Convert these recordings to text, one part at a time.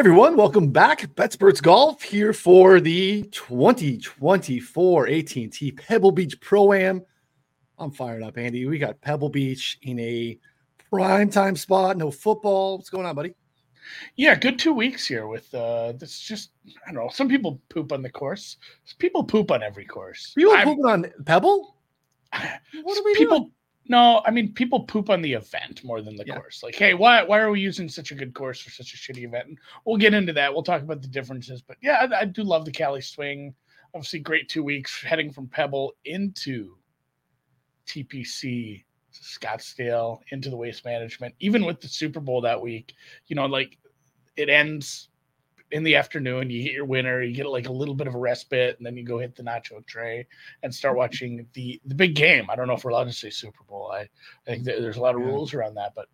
everyone, welcome back. BetSperts Golf here for the 2024 AT&T Pebble Beach Pro-Am. I'm fired up, Andy. We got Pebble Beach in a prime time spot. No football. What's going on, buddy? Yeah, good two weeks here with uh this just I don't know. Some people poop on the course. People poop on every course. People pooping on Pebble? What are we people doing? No, I mean people poop on the event more than the yeah. course. Like, hey, why why are we using such a good course for such a shitty event? And we'll get into that. We'll talk about the differences. But yeah, I, I do love the Cali swing. Obviously, great two weeks heading from Pebble into TPC, Scottsdale, into the waste management. Even with the Super Bowl that week, you know, like it ends in the afternoon, you get your winner, you get like a little bit of a respite, and then you go hit the nacho tray and start mm-hmm. watching the the big game. I don't know if we're allowed to say Super Bowl. I, I think there's a lot of rules around that, but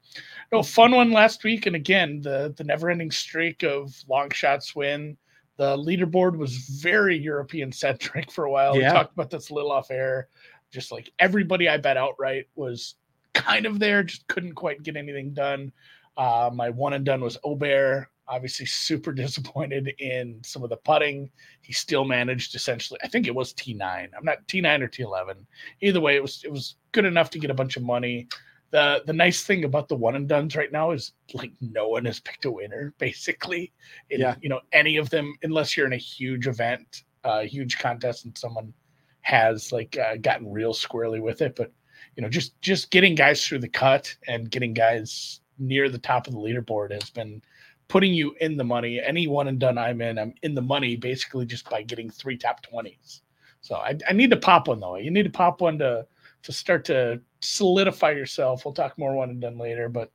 no fun one last week. And again, the the never ending streak of long shots win. The leaderboard was very European centric for a while. Yeah. We talked about this a little off air. Just like everybody I bet outright was kind of there, just couldn't quite get anything done. Uh, my one and done was Aubert obviously super disappointed in some of the putting. He still managed essentially, I think it was T9. I'm not T9 or T11. Either way, it was it was good enough to get a bunch of money. The the nice thing about the one and duns right now is like no one has picked a winner, basically. In, yeah. you know, any of them, unless you're in a huge event, a uh, huge contest and someone has like uh, gotten real squirrely with it. But you know, just just getting guys through the cut and getting guys near the top of the leaderboard has been putting you in the money. Any one and done I'm in, I'm in the money basically just by getting three top 20s. So I, I need to pop one though. You need to pop one to to start to solidify yourself. We'll talk more one and done later, but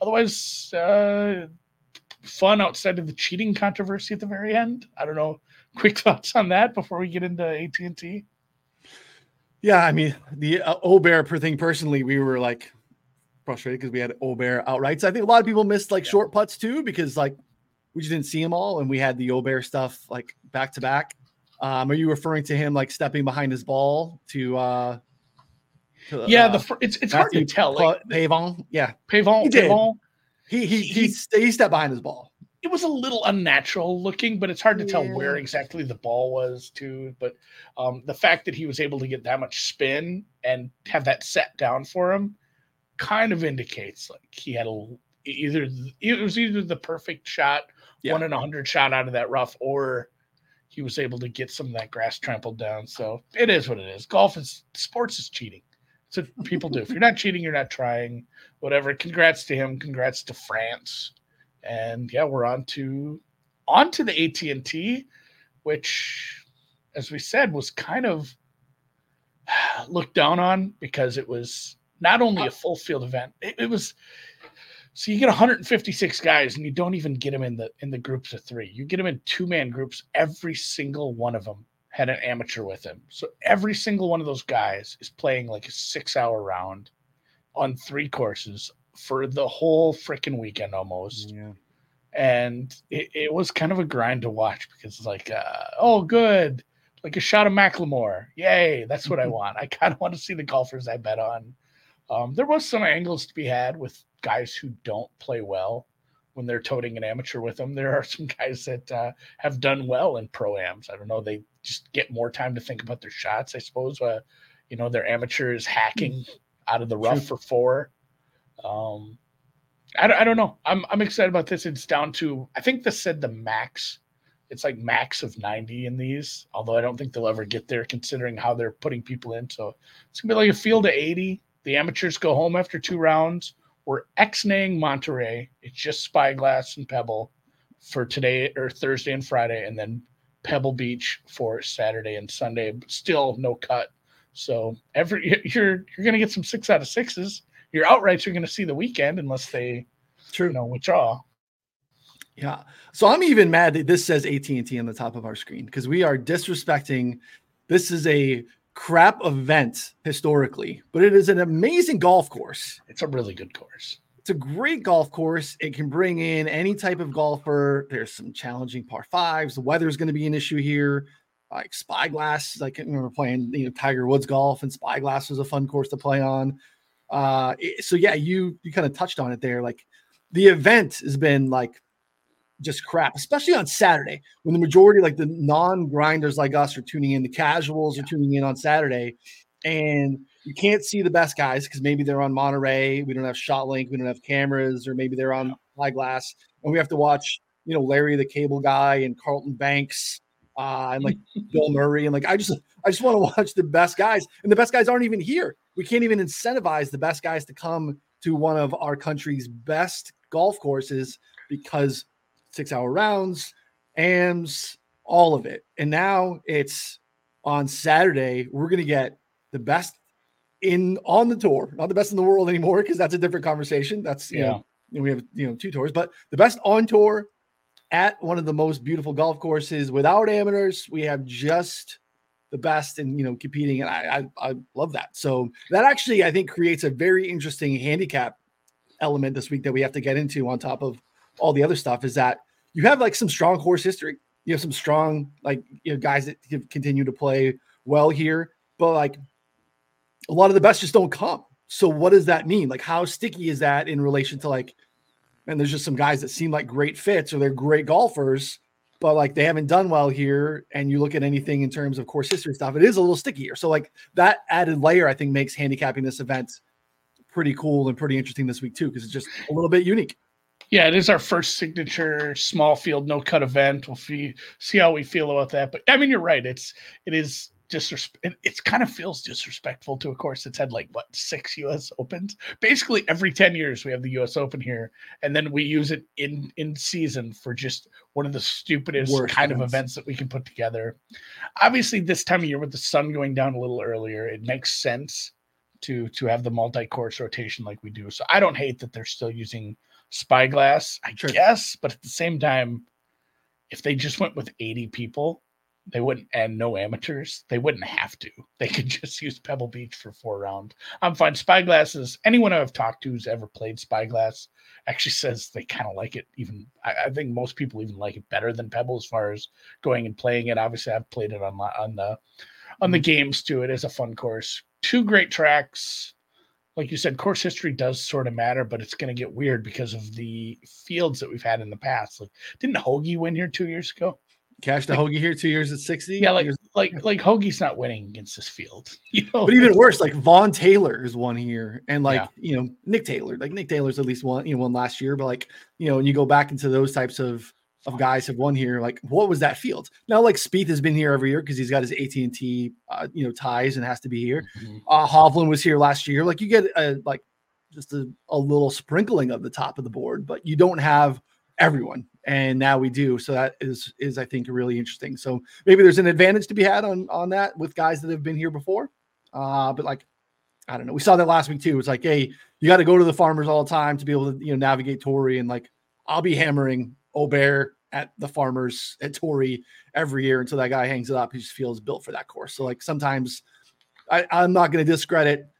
otherwise, uh, fun outside of the cheating controversy at the very end. I don't know. Quick thoughts on that before we get into AT and T. Yeah, I mean the uh, Aubert thing. Personally, we were like frustrated because we had Aubert outright. So I think a lot of people missed like yeah. short putts too because like we just didn't see them all, and we had the Aubert stuff like back to back. Um, are you referring to him like stepping behind his ball to? uh to, Yeah, uh, the it's it's hard to tell. Like, Pavon, yeah, Pavon, he did. Pavon. He he he, he, he stepped behind his ball. It was a little unnatural looking, but it's hard to yeah. tell where exactly the ball was too. But um, the fact that he was able to get that much spin and have that set down for him kind of indicates like he had a either it was either the perfect shot, yeah. one in a hundred shot out of that rough, or he was able to get some of that grass trampled down. So it is what it is. Golf is sports is cheating. What people do. If you're not cheating, you're not trying. Whatever. Congrats to him. Congrats to France. And yeah, we're on to on to the AT and T, which, as we said, was kind of looked down on because it was not only a full field event, it, it was so you get 156 guys and you don't even get them in the in the groups of three. You get them in two man groups. Every single one of them had an amateur with him. So every single one of those guys is playing like a six hour round on three courses for the whole freaking weekend almost. Yeah. And it, it was kind of a grind to watch because it's like, uh, oh, good. Like a shot of Macklemore. Yay. That's what I want. I kind of want to see the golfers I bet on um, there was some angles to be had with guys who don't play well when they're toting an amateur with them. There are some guys that uh, have done well in pro-ams. I don't know. They just get more time to think about their shots, I suppose. Uh, you know, their amateurs hacking out of the rough for four. Um, I, don't, I don't know. I'm, I'm excited about this. It's down to, I think this said the max. It's like max of 90 in these, although I don't think they'll ever get there considering how they're putting people in. So it's going to be like a field of 80 the amateurs go home after two rounds. We're ex-naying Monterey. It's just Spyglass and Pebble for today or Thursday and Friday, and then Pebble Beach for Saturday and Sunday. Still no cut. So every you're you're gonna get some six out of sixes. Your outrights are gonna see the weekend unless they True. you know withdraw. Yeah. So I'm even mad that this says AT&T on the top of our screen because we are disrespecting. This is a crap event historically, but it is an amazing golf course. It's a really good course. It's a great golf course. It can bring in any type of golfer. There's some challenging par fives. The weather is going to be an issue here. Like Spyglass, like we were playing, you know, Tiger Woods golf, and Spyglass was a fun course to play on. Uh, so yeah, you you kind of touched on it there. Like the event has been like just crap, especially on Saturday when the majority, like the non-grinders like us, are tuning in. The casuals are tuning in on Saturday, and you can't see the best guys because maybe they're on Monterey. We don't have shot link. We don't have cameras, or maybe they're on Spyglass, and we have to watch, you know, Larry the Cable Guy and Carlton Banks uh, and like Bill Murray, and like I just I just want to watch the best guys, and the best guys aren't even here. We can't even incentivize the best guys to come to one of our country's best golf courses because six hour rounds, AMs, all of it. And now it's on Saturday. We're going to get the best in on the tour, not the best in the world anymore, because that's a different conversation. That's, you yeah. know, we have, you know, two tours, but the best on tour at one of the most beautiful golf courses without amateurs. We have just the best and you know competing and I, I, I love that so that actually i think creates a very interesting handicap element this week that we have to get into on top of all the other stuff is that you have like some strong horse history you have some strong like you know guys that continue to play well here but like a lot of the best just don't come so what does that mean like how sticky is that in relation to like and there's just some guys that seem like great fits or they're great golfers but like they haven't done well here. And you look at anything in terms of course history stuff, it is a little stickier. So like that added layer, I think makes handicapping this event pretty cool and pretty interesting this week too, because it's just a little bit unique. Yeah, it is our first signature small field no cut event. We'll see see how we feel about that. But I mean, you're right. It's it is disrespect. It, it's kind of feels disrespectful to a course that's had like what six U.S. Opens. Basically, every ten years we have the U.S. Open here, and then we use it in in season for just one of the stupidest Worst kind events. of events that we can put together. Obviously, this time of year with the sun going down a little earlier, it makes sense to to have the multi-course rotation like we do. So I don't hate that they're still using spyglass, I sure. guess, but at the same time, if they just went with 80 people, they wouldn't, and no amateurs. They wouldn't have to. They could just use Pebble Beach for four round I'm fine. Spyglass is anyone I've talked to who's ever played Spyglass actually says they kind of like it. Even I, I, think most people even like it better than Pebble as far as going and playing it. Obviously, I've played it on on the on the mm-hmm. games too. It is a fun course. Two great tracks. Like you said, course history does sort of matter, but it's going to get weird because of the fields that we've had in the past. Like, didn't Hoge win here two years ago? Cash the Hoge here two years at 60. Yeah, like like like Hoge's not winning against this field. You know, but even worse, like Vaughn Taylor is won here, and like yeah. you know, Nick Taylor, like Nick Taylor's at least won, you know, won last year, but like, you know, when you go back into those types of of guys have won here, like what was that field? Now, like Spieth has been here every year because he's got his AT&T uh, you know, ties and has to be here. Mm-hmm. Uh Hovland was here last year. Like you get a like just a, a little sprinkling of the top of the board, but you don't have everyone and now we do so that is is i think really interesting so maybe there's an advantage to be had on on that with guys that have been here before uh but like i don't know we saw that last week too it's like hey you got to go to the farmers all the time to be able to you know navigate Torrey and like i'll be hammering Aubert at the farmers at Torrey every year until that guy hangs it up he just feels built for that course so like sometimes I, i'm not going to discredit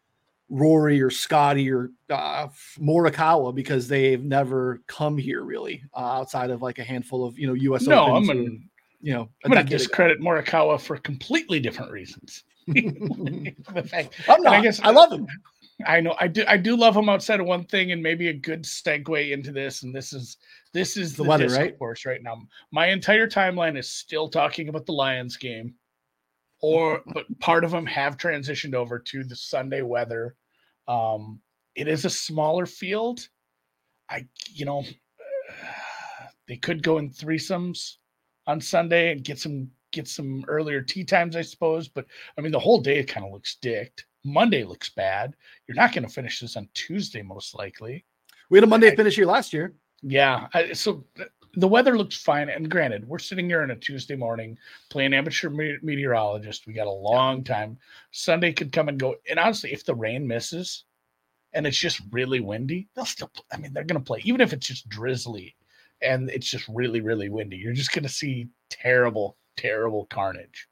Rory or Scotty or uh, Morikawa because they've never come here really uh, outside of like a handful of you know U.S. No, Opens I'm gonna you know I'm gonna discredit ago. Morikawa for completely different reasons. fact, I'm not. I guess I love him. I know I do. I do love him outside of one thing, and maybe a good segue into this. And this is this is the, the weather, right? Course right now. My entire timeline is still talking about the Lions game or but part of them have transitioned over to the Sunday weather. Um, it is a smaller field. I, you know, they could go in threesomes on Sunday and get some get some earlier tee times, I suppose. But I mean, the whole day kind of looks dicked. Monday looks bad. You're not going to finish this on Tuesday, most likely. We had a Monday I, finish here last year. Yeah. I, so the weather looks fine. And granted, we're sitting here on a Tuesday morning playing amateur meteorologist. We got a long time. Sunday could come and go. And honestly, if the rain misses and it's just really windy, they'll still, I mean, they're going to play, even if it's just drizzly and it's just really, really windy. You're just going to see terrible, terrible carnage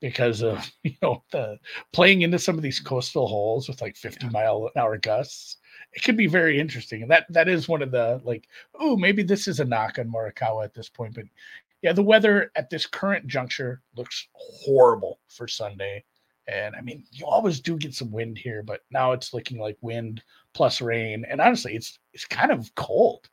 because of, you know, the playing into some of these coastal holes with like 50 mile an hour gusts it could be very interesting. And that that is one of the like, oh, maybe this is a knock on Morikawa at this point. But yeah, the weather at this current juncture looks horrible for Sunday. And I mean, you always do get some wind here, but now it's looking like wind plus rain. And honestly, it's it's kind of cold.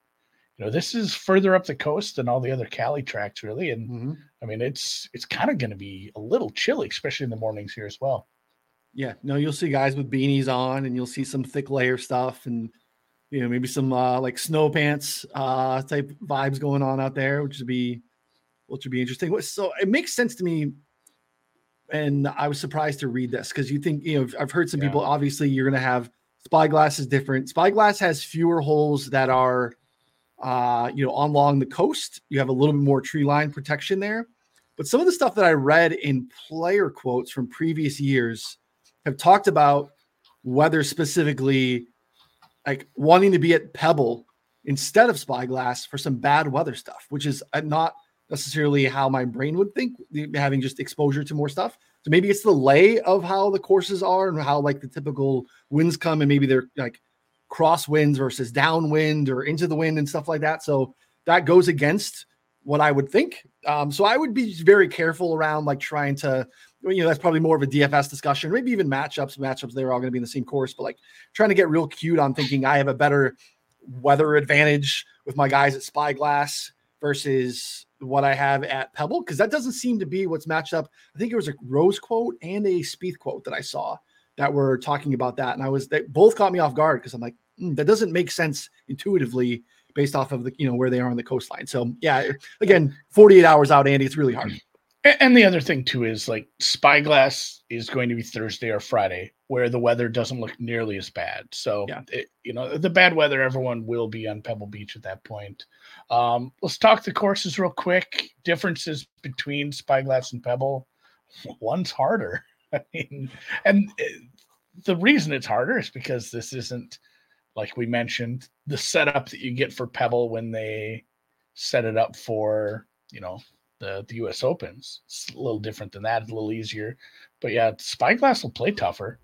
You know, this is further up the coast than all the other Cali tracks, really. And Mm-hmm. I mean, it's it's kind of going to be a little chilly, especially in the mornings here as well. Yeah, no, you'll see guys with beanies on, and you'll see some thick layer stuff, and you know maybe some uh, like snow pants uh, type vibes going on out there, which would be which would be interesting. So it makes sense to me, and I was surprised to read this because you think you know I've heard some Yeah. people. Obviously, you're going to have Spyglass is different. Spyglass has fewer holes that are uh, you know along the coast. You have a little bit more tree line protection there. But some of the stuff that I read in player quotes from previous years have talked about whether specifically like wanting to be at Pebble instead of Spyglass for some bad weather stuff, which is uh, not necessarily how my brain would think, having just exposure to more stuff. So maybe it's the lay of how the courses are and how like the typical winds come and maybe they're like cross winds versus downwind or into the wind and stuff like that. So that goes against what I would think. Um, so I would be very careful around like trying to, you know, that's probably more of a DFS discussion, maybe even matchups. Matchups, they're all going to be in the same course, but like trying to get real cute on thinking I have a better weather advantage with my guys at Spyglass versus what I have at Pebble, because that doesn't seem to be what's matched up. I think it was a Rose quote and a Spieth quote that I saw that were talking about that, and I was they both caught me off guard because I'm like, "Hmm, that doesn't make sense intuitively based off of the you know where they are on the coastline. So yeah, again, 48 hours out, Andy, it's really hard. And the other thing too is like Spyglass is going to be Thursday or Friday, where the weather doesn't look nearly as bad. So Yeah. it, you know the bad weather, everyone will be on Pebble Beach at that point. Um, let's talk the courses real quick. Differences between Spyglass and Pebble. One's harder. I mean, and uh, the reason it's harder is because this isn't like we mentioned the setup that you get for Pebble when they set it up for you know the the U.S. Opens. It's a little different than that. It's a little easier, but yeah, Spyglass will play tougher.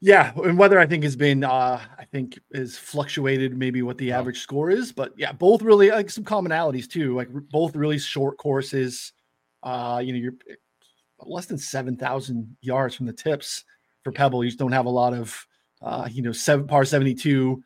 Yeah, and weather I think has been uh I think is fluctuated maybe what the Yeah. average score is, but yeah, both really like some commonalities too, like r- both really short courses. Uh, you know, you're eh, less than 7,000 yards from the tips for Pebble. You just don't have a lot of uh, you know, seven par 72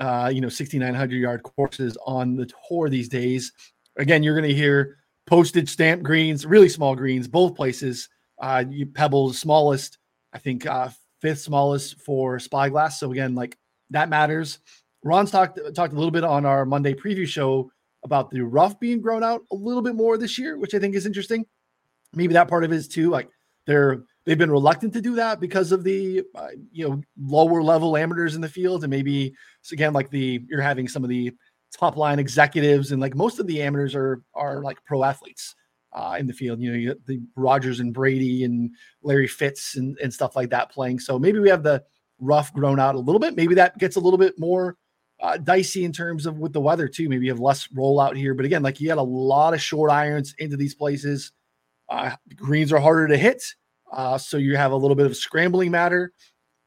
uh, you know, 6900 yard courses on the tour these days. Again, you're going to hear postage stamp greens, really small greens, both places. Uh, Pebble's smallest, I think, uh, fifth smallest for Spyglass. So again, like that matters. Ron's talked talked a little bit on our Monday preview show about the rough being grown out a little bit more this year, which I think is interesting. Maybe that part of it is too. Like they're they've been reluctant to do that because of the uh, you know lower level amateurs in the field, and maybe again like the you're having some of the top line executives and like most of the amateurs are are like pro athletes uh, in the field. You know, you the Rodgers and Brady and Larry Fitz and, and stuff like that playing. So maybe we have the rough grown out a little bit. Maybe that gets a little bit more uh, dicey in terms of with the weather too. Maybe you have less rollout here. But again, like you had a lot of short irons into these places. Uh, greens are harder to hit. Uh, so you have a little bit of scrambling matter.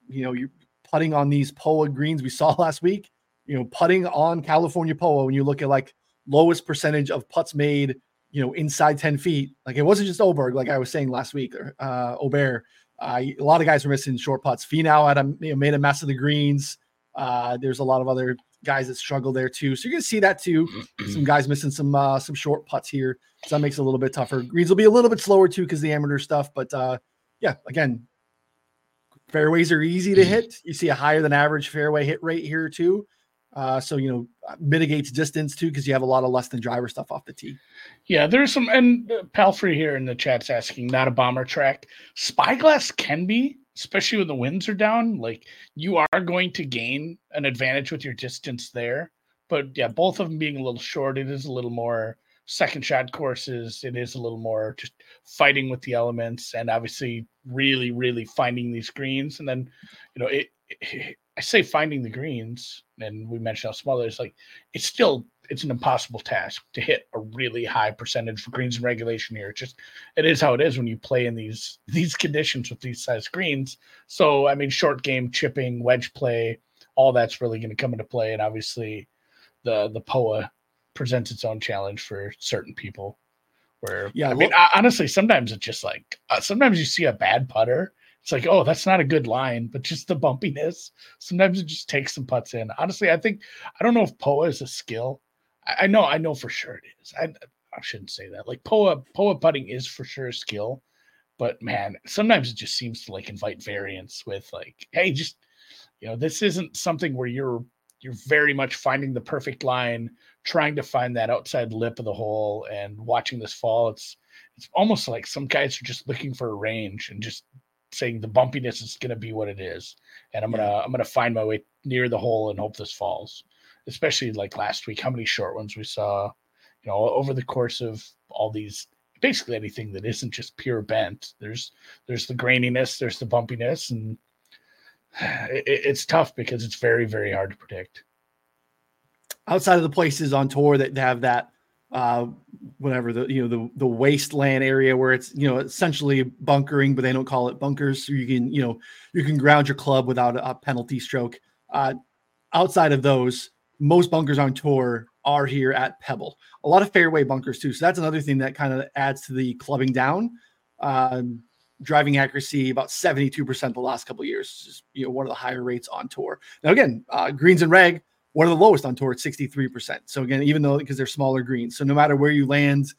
You know, you're putting on these POA greens we saw last week. You know, putting on California POA when you look at like lowest percentage of putts made, you know, inside 10 feet. Like it wasn't just Oberg, like I was saying last week, or uh, Aubert. Uh, a lot of guys were missing short putts. Finau had a, you know, made a mess of the greens. Uh, there's a lot of other guys that struggle there too. So you're gonna see that too. some guys missing some uh, some short putts here. So that makes it a little bit tougher. Greens will be a little bit slower too because the amateur stuff. But uh, yeah, again, fairways are easy to hit. You see a higher than average fairway hit rate here too. Uh, so you know mitigates distance too because you have a lot of less than driver stuff off the tee. Yeah, there's some, and uh, Palfrey here in the chat's asking, not a bomber track. Spyglass can be, especially when the winds are down. Like you are going to gain an advantage with your distance there. But yeah, both of them being a little short, it is a little more second shot courses. It is a little more just fighting with the elements and obviously really, really finding these greens. And then, you know, it, it I say finding the greens, and we mentioned how small it is. Like it's still it's an impossible task to hit a really high percentage for greens and regulation here. It just it is how it is when you play in these these conditions with these size greens. So I mean, short game chipping, wedge play, all that's really going to come into play, and obviously, the the POA presents its own challenge for certain people. Where Yeah, I mean, look- ho- honestly, sometimes it's just like uh, sometimes you see a bad putter it's like, oh, that's not a good line, but just the bumpiness. Sometimes it just takes some putts in. Honestly, I think I don't know if Poa is a skill. I, I know, I know for sure it is. I I shouldn't say that. Like Poa, Poa putting is for sure a skill, but man, sometimes it just seems to like invite variance with like, hey, just you know, this isn't something where you're you're very much finding the perfect line, trying to find that outside lip of the hole and watching this fall. It's it's almost like some guys are just looking for a range and just saying the bumpiness is going to be what it is, and I'm gonna I'm gonna find my way near the hole and hope this falls. Especially like last week, how many short ones we saw, you know, over the course of all these basically anything that isn't just pure bent. There's there's the graininess, there's the bumpiness, and it, it's tough because it's very very hard to predict. Outside of the places on tour that have that uh whatever the you know the the wasteland area where it's you know essentially bunkering but they don't call it bunkers. So you can you know you can ground your club without a, penalty stroke. Uh outside of those most bunkers on tour are here at pebble. A lot of fairway bunkers too. So that's another thing that kind of adds to the clubbing down. Um driving accuracy about 72% the last couple years is you know one of the higher rates on tour. Now again uh greens and reg one of the lowest on tour at 63%. So again, even though because they're smaller greens, so no matter where you land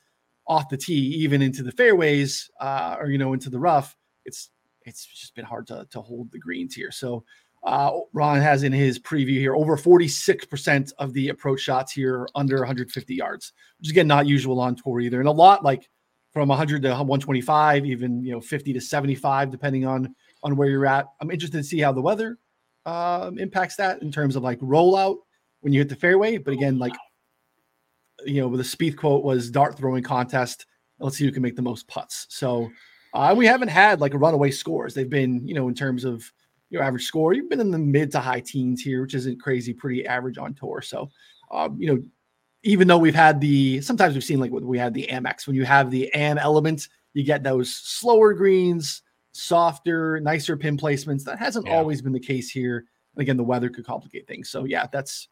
off the tee, even into the fairways uh, or you know into the rough, it's it's just been hard to to hold the greens here. So uh, Ron has in his preview here over 46% of the approach shots here under 150 yards, which is again not usual on tour either, and a lot like from 100 to 125, even you know 50 to 75, depending on on where you're at. I'm interested to see how the weather um, impacts that in terms of like rollout when you hit the fairway. But again, like you know, the Spieth quote was dart throwing contest. Let's see who can make the most putts. So uh, we haven't had like runaway scores. They've been, you know, in terms of your average score, you've been in the mid to high teens here, which isn't crazy, pretty average on tour. So, um, you know, even though we've had the sometimes we've seen like we had the Amex when you have the AM element, you get those slower greens, softer, nicer pin placements. That hasn't yeah. always been the case here. And again, the weather could complicate things. So yeah, that's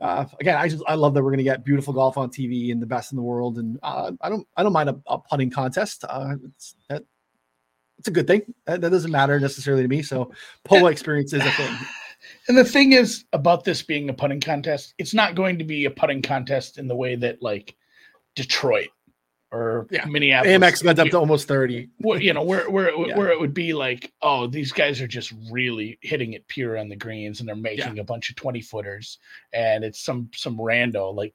uh, again, I just I love that we're going to get beautiful golf on TV and the best in the world, and uh, I don't I don't mind a, a putting contest. Uh, it's that it's a good thing. That, that, doesn't matter necessarily to me. So polo experience is a thing. And the thing is about this being a putting contest, it's not going to be a putting contest in the way that like Detroit or yeah. Minneapolis. Amex went up to almost 30. Where, you know, where where yeah. where it would be like, oh, these guys are just really hitting it pure on the greens and they're making yeah. a bunch of 20 footers and it's some some rando. Like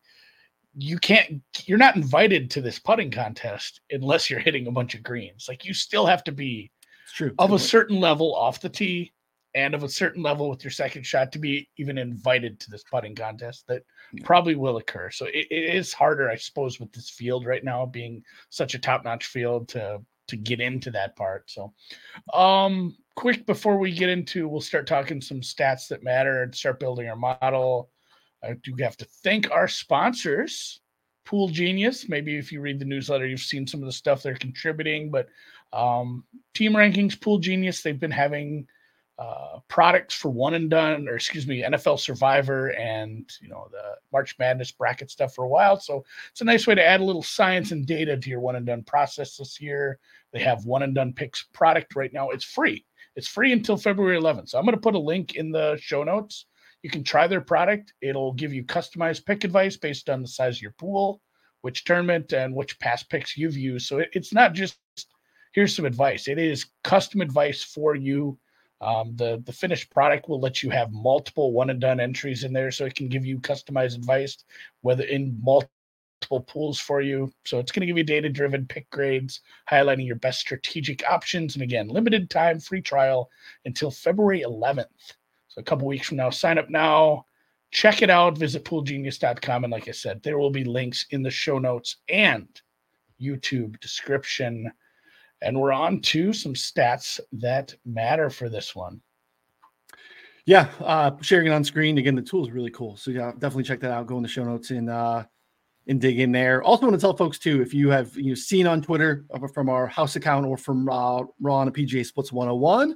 you can't you're not invited to this putting contest unless you're hitting a bunch of greens. Like you still have to be it's true of a certain level off the tee and of a certain level with your second shot to be even invited to this putting contest that yeah. probably will occur. So it, it is harder, I suppose, with this field right now being such a top-notch field to to get into that part. So um quick before we get into we'll start talking some stats that matter and start building our model. I do have to thank our sponsors. Pool Genius. Maybe if you read the newsletter, you've seen some of the stuff they're contributing, but um, team rankings, Pool Genius, they've been having uh, products for one and done, or excuse me, NFL Survivor and you know the March Madness bracket stuff for a while. So it's a nice way to add a little science and data to your one and done process this year. They have one and done picks product right now. It's free. It's free until February 11th. So I'm going to put a link in the show notes. You can try their product. It'll give you customized pick advice based on the size of your pool, which tournament, and which past picks you've used. So it, it's not just here's some advice. It is custom advice for you um, the the finished product will let you have multiple one and done entries in there, so it can give you customized advice, whether in multiple pools for you. So it's going to give you data driven pick grades, highlighting your best strategic options. And again, limited time free trial until February 11th. So a couple weeks from now, sign up now. Check it out. Visit poolgenius.com. And like I said, there will be links in the show notes and YouTube description. And we're on to some stats that matter for this one. Yeah, uh, sharing it on screen again. The tool is really cool, so yeah, definitely check that out. Go in the show notes and uh, and dig in there. Also, want to tell folks too if you have you know, seen on Twitter from our house account or from uh, Ron PGA Splits 101,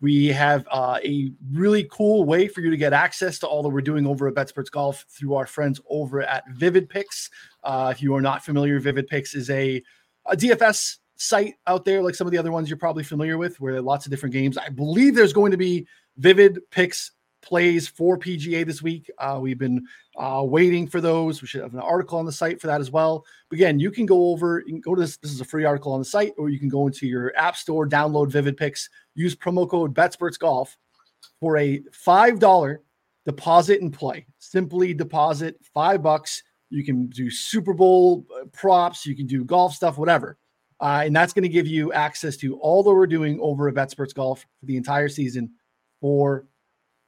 we have uh, a really cool way for you to get access to all that we're doing over at BetSperts Golf through our friends over at Vivid Picks. Uh, if you are not familiar, Vivid Picks is a, a DFS site out there like some of the other ones you're probably familiar with, where lots of different games. I believe there's going to be vivid picks plays for PGA this week. Uh, we've been uh, waiting for those. We should have an article on the site for that as well. But again, you can go over, you can go to this. This is a free article on the site, or you can go into your app store, download Vivid Picks, use promo code BetSperts Golf for a five dollar deposit and play. Simply deposit five bucks. You can do Super Bowl uh, props. You can do golf stuff, whatever. Uh, and that's going to give you access to all that we're doing over at BetSperts Golf for the entire season for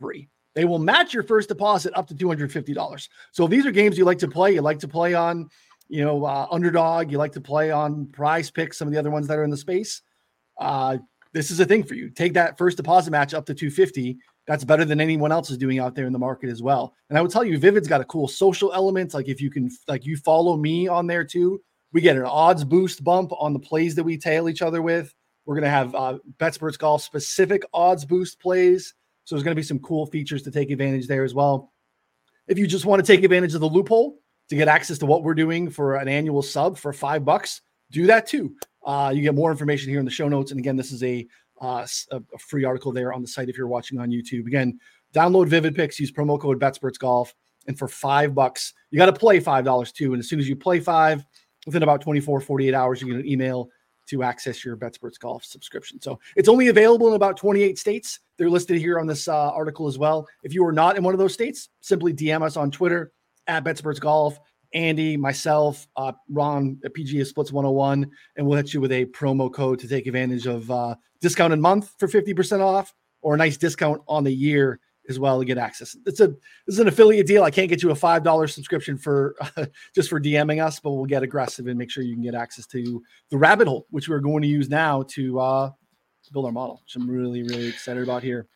free. They will match your first deposit up to $250. So if these are games you like to play, you like to play on, you know, uh, underdog, you like to play on prize picks, some of the other ones that are in the space. Uh, this is a thing for you. Take that first deposit match up to 250. That's better than anyone else is doing out there in the market as well. And I would tell you, Vivid's got a cool social element. Like if you can, like you follow me on there too, we get an odds boost bump on the plays that we tail each other with. We're going to have uh, BetSperts Golf specific odds boost plays. So there's going to be some cool features to take advantage there as well. If you just want to take advantage of the loophole to get access to what we're doing for an annual sub for five bucks, do that too. Uh, you get more information here in the show notes. And again, this is a, uh, a free article there on the site if you're watching on YouTube. Again, download Vivid Picks, use promo code BetSperts Golf, and for five bucks, you got to play five dollars too. And as soon as you play five, within about 24, 48 hours, you get an email to access your BetSperts Golf subscription. So it's only available in about 28 states. They're listed here on this uh, article as well. If you are not in one of those states, simply DM us on Twitter at BetSperts Golf. Andy, myself, uh, Ron at PGA Splits 101, and we'll hit you with a promo code to take advantage of uh, discounted month for 50% off or a nice discount on the year as well to get access. It's a this is an affiliate deal. I can't get you a five dollar subscription for uh, just for DMing us, but we'll get aggressive and make sure you can get access to the rabbit hole, which we're going to use now to uh, build our model, which I'm really really excited about here.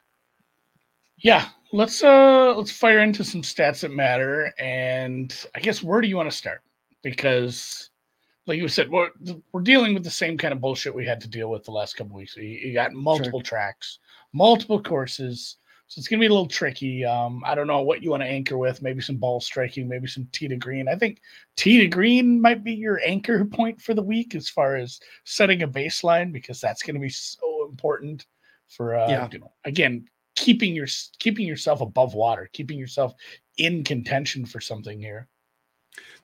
Yeah, let's uh let's fire into some stats that matter, and I guess where do you want to start? Because like you said, we're, we're dealing with the same kind of bullshit we had to deal with the last couple weeks. You, you got multiple sure. tracks, multiple courses so it's gonna be a little tricky. Um, I don't know what you want to anchor with. Maybe some ball striking, maybe some tee to green. I think tee to green might be your anchor point for the week as far as setting a baseline because that's gonna be so important for uh, yeah. you know again keeping your keeping yourself above water, keeping yourself in contention for something here.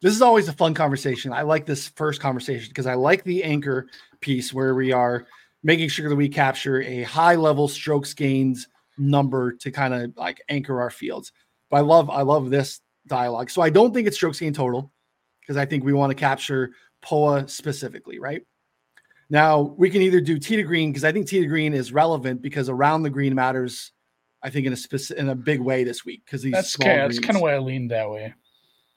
This is always a fun conversation. I like this first conversation because I like the anchor piece where we are making sure that we capture a high level strokes gains number to kind of like anchor our fields. But I love I love this dialogue. So I don't think it's strokes gain total because I think we want to capture POA specifically, right? Now we can either do tee to green because I think tee to green is relevant because around the green matters. I think in a specific in a big way this week because these that's kind, that's kind of why I leaned that way.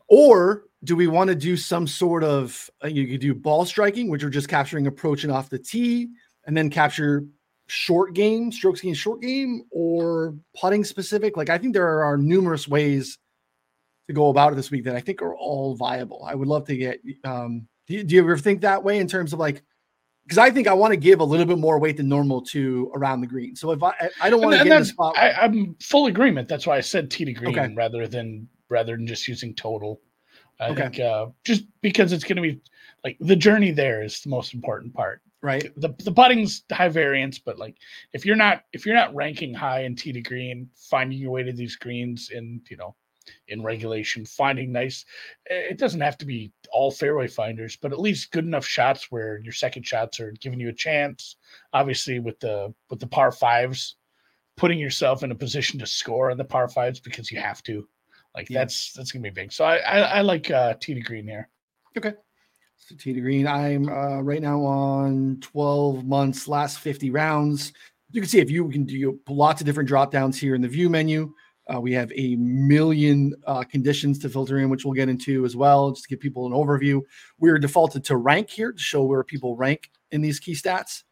Or do we want to do some sort of uh, you could do ball striking, which are just capturing approaching off the tee, and then capture short game, strokes gain short game, or putting specific. Like I think there are numerous ways to go about it this week that I think are all viable. I would love to get. Um, do, you, do you ever think that way in terms of like? Because I think I want to give a little bit more weight than normal to around the green. So if I, I don't want to get in the spot. I, am full agreement. That's why I said tee to green okay. rather than rather than just using total. I okay. think uh, just because it's going to be like the journey there is the most important part right? The the putting's high variance, but like if you're not if you're not ranking high in tee to green, finding your way to these greens in you know in regulation, finding nice. Eh, it doesn't have to be all fairway finders, but at least good enough shots where your second shots are giving you a chance. Obviously, with the with the par fives, putting yourself in a position to score on the par fives because you have to. Like yeah. that's that's gonna be big. So I I, I like uh, tee to green here. Okay. To green. I'm uh, right now on 12 months, last 50 rounds. You can see if you can do lots of different drop downs here in the view menu. Uh, we have a million uh, conditions to filter in, which we'll get into as well, just to give people an overview. We're defaulted to rank here to show where people rank in these key stats.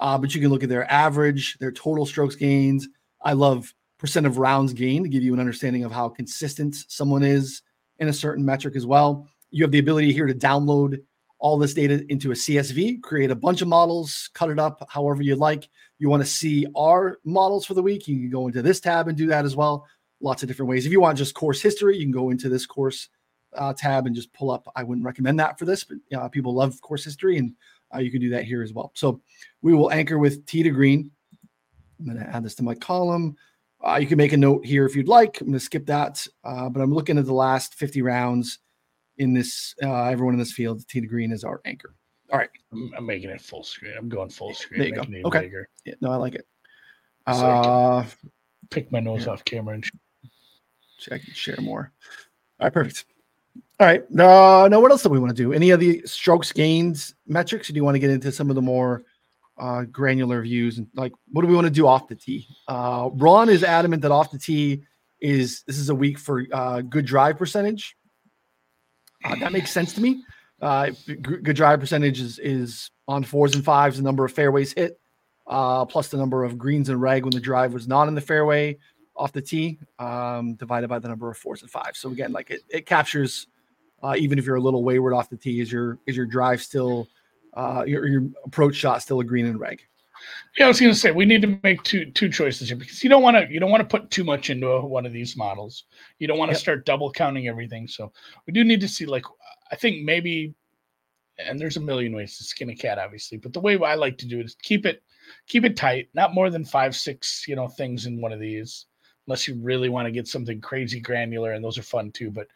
Uh, but you can look at their average, their total strokes gains. I love percent of rounds gained to give you an understanding of how consistent someone is in a certain metric as well. You have the ability here to download all this data into a CSV, create a bunch of models, cut it up however you like. You want to see our models for the week, you can go into this tab and do that as well. Lots of different ways. If you want just course history, you can go into this course uh, tab and just pull up. I wouldn't recommend that for this, but people love course history and uh, you can do that here as well. So we will anchor with T to green. I'm going to add this to my column. Uh, you can make a note here if you'd like. I'm going to skip that, uh, but I'm looking at the last 50 rounds in this. Uh, everyone in this field, T to green is our anchor. All right. I'm, I'm, making it full screen. I'm going full screen. There you go. Okay. Bigger. Yeah, no, I like it. So uh, pick my nose off camera and I can share more. All right, perfect. All right. Uh, now, what else do we want to do? Any of the strokes gains metrics? do you want to get into some of the more uh, granular views and like what do we want to do off the tee? Uh, Ron is adamant that off the tee is this is a week for uh, good drive percentage. Uh, that makes sense to me. Uh, good drive percentage is, is on fours and fives, the number of fairways hit, uh, plus the number of greens and reg when the drive was not in the fairway off the tee, um, divided by the number of fours and fives. So again, like it, it captures uh, even if you're a little wayward off the tee, is your is your drive still uh, your, your approach shot still a green and reg? Yeah, I was going to say we need to make two two choices here because you don't want to you don't want to put too much into a, one of these models. You don't want to yep. start double counting everything. So we do need to see like I think maybe, and there's a million ways to skin a cat, obviously, but the way I like to do it is keep it keep it tight, not more than five six you know things in one of these, unless you really want to get something crazy granular, and those are fun too. But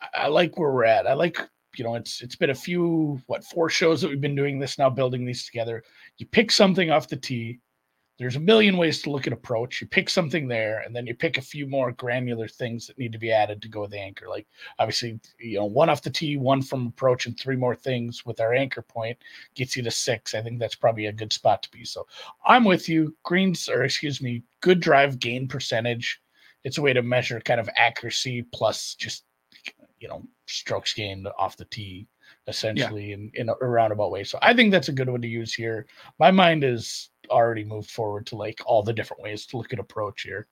I, I like where we're at. I like you know it's it's been a few what four shows that we've been doing this now building these together. You pick something off the tee. There's a million ways to look at approach. You pick something there and then you pick a few more granular things that need to be added to go with the anchor. Like obviously you know one off the tee one from approach and three more things with our anchor point gets you to six. I think that's probably a good spot to be. So i'm with you. Greens or excuse me good drive gain percentage. It's a way to measure kind of accuracy plus just you know strokes gained off the tee essentially yeah. in, in a roundabout way. So I think that's a good one to use here. My mind is already moved forward to like all the different ways to look at approach here.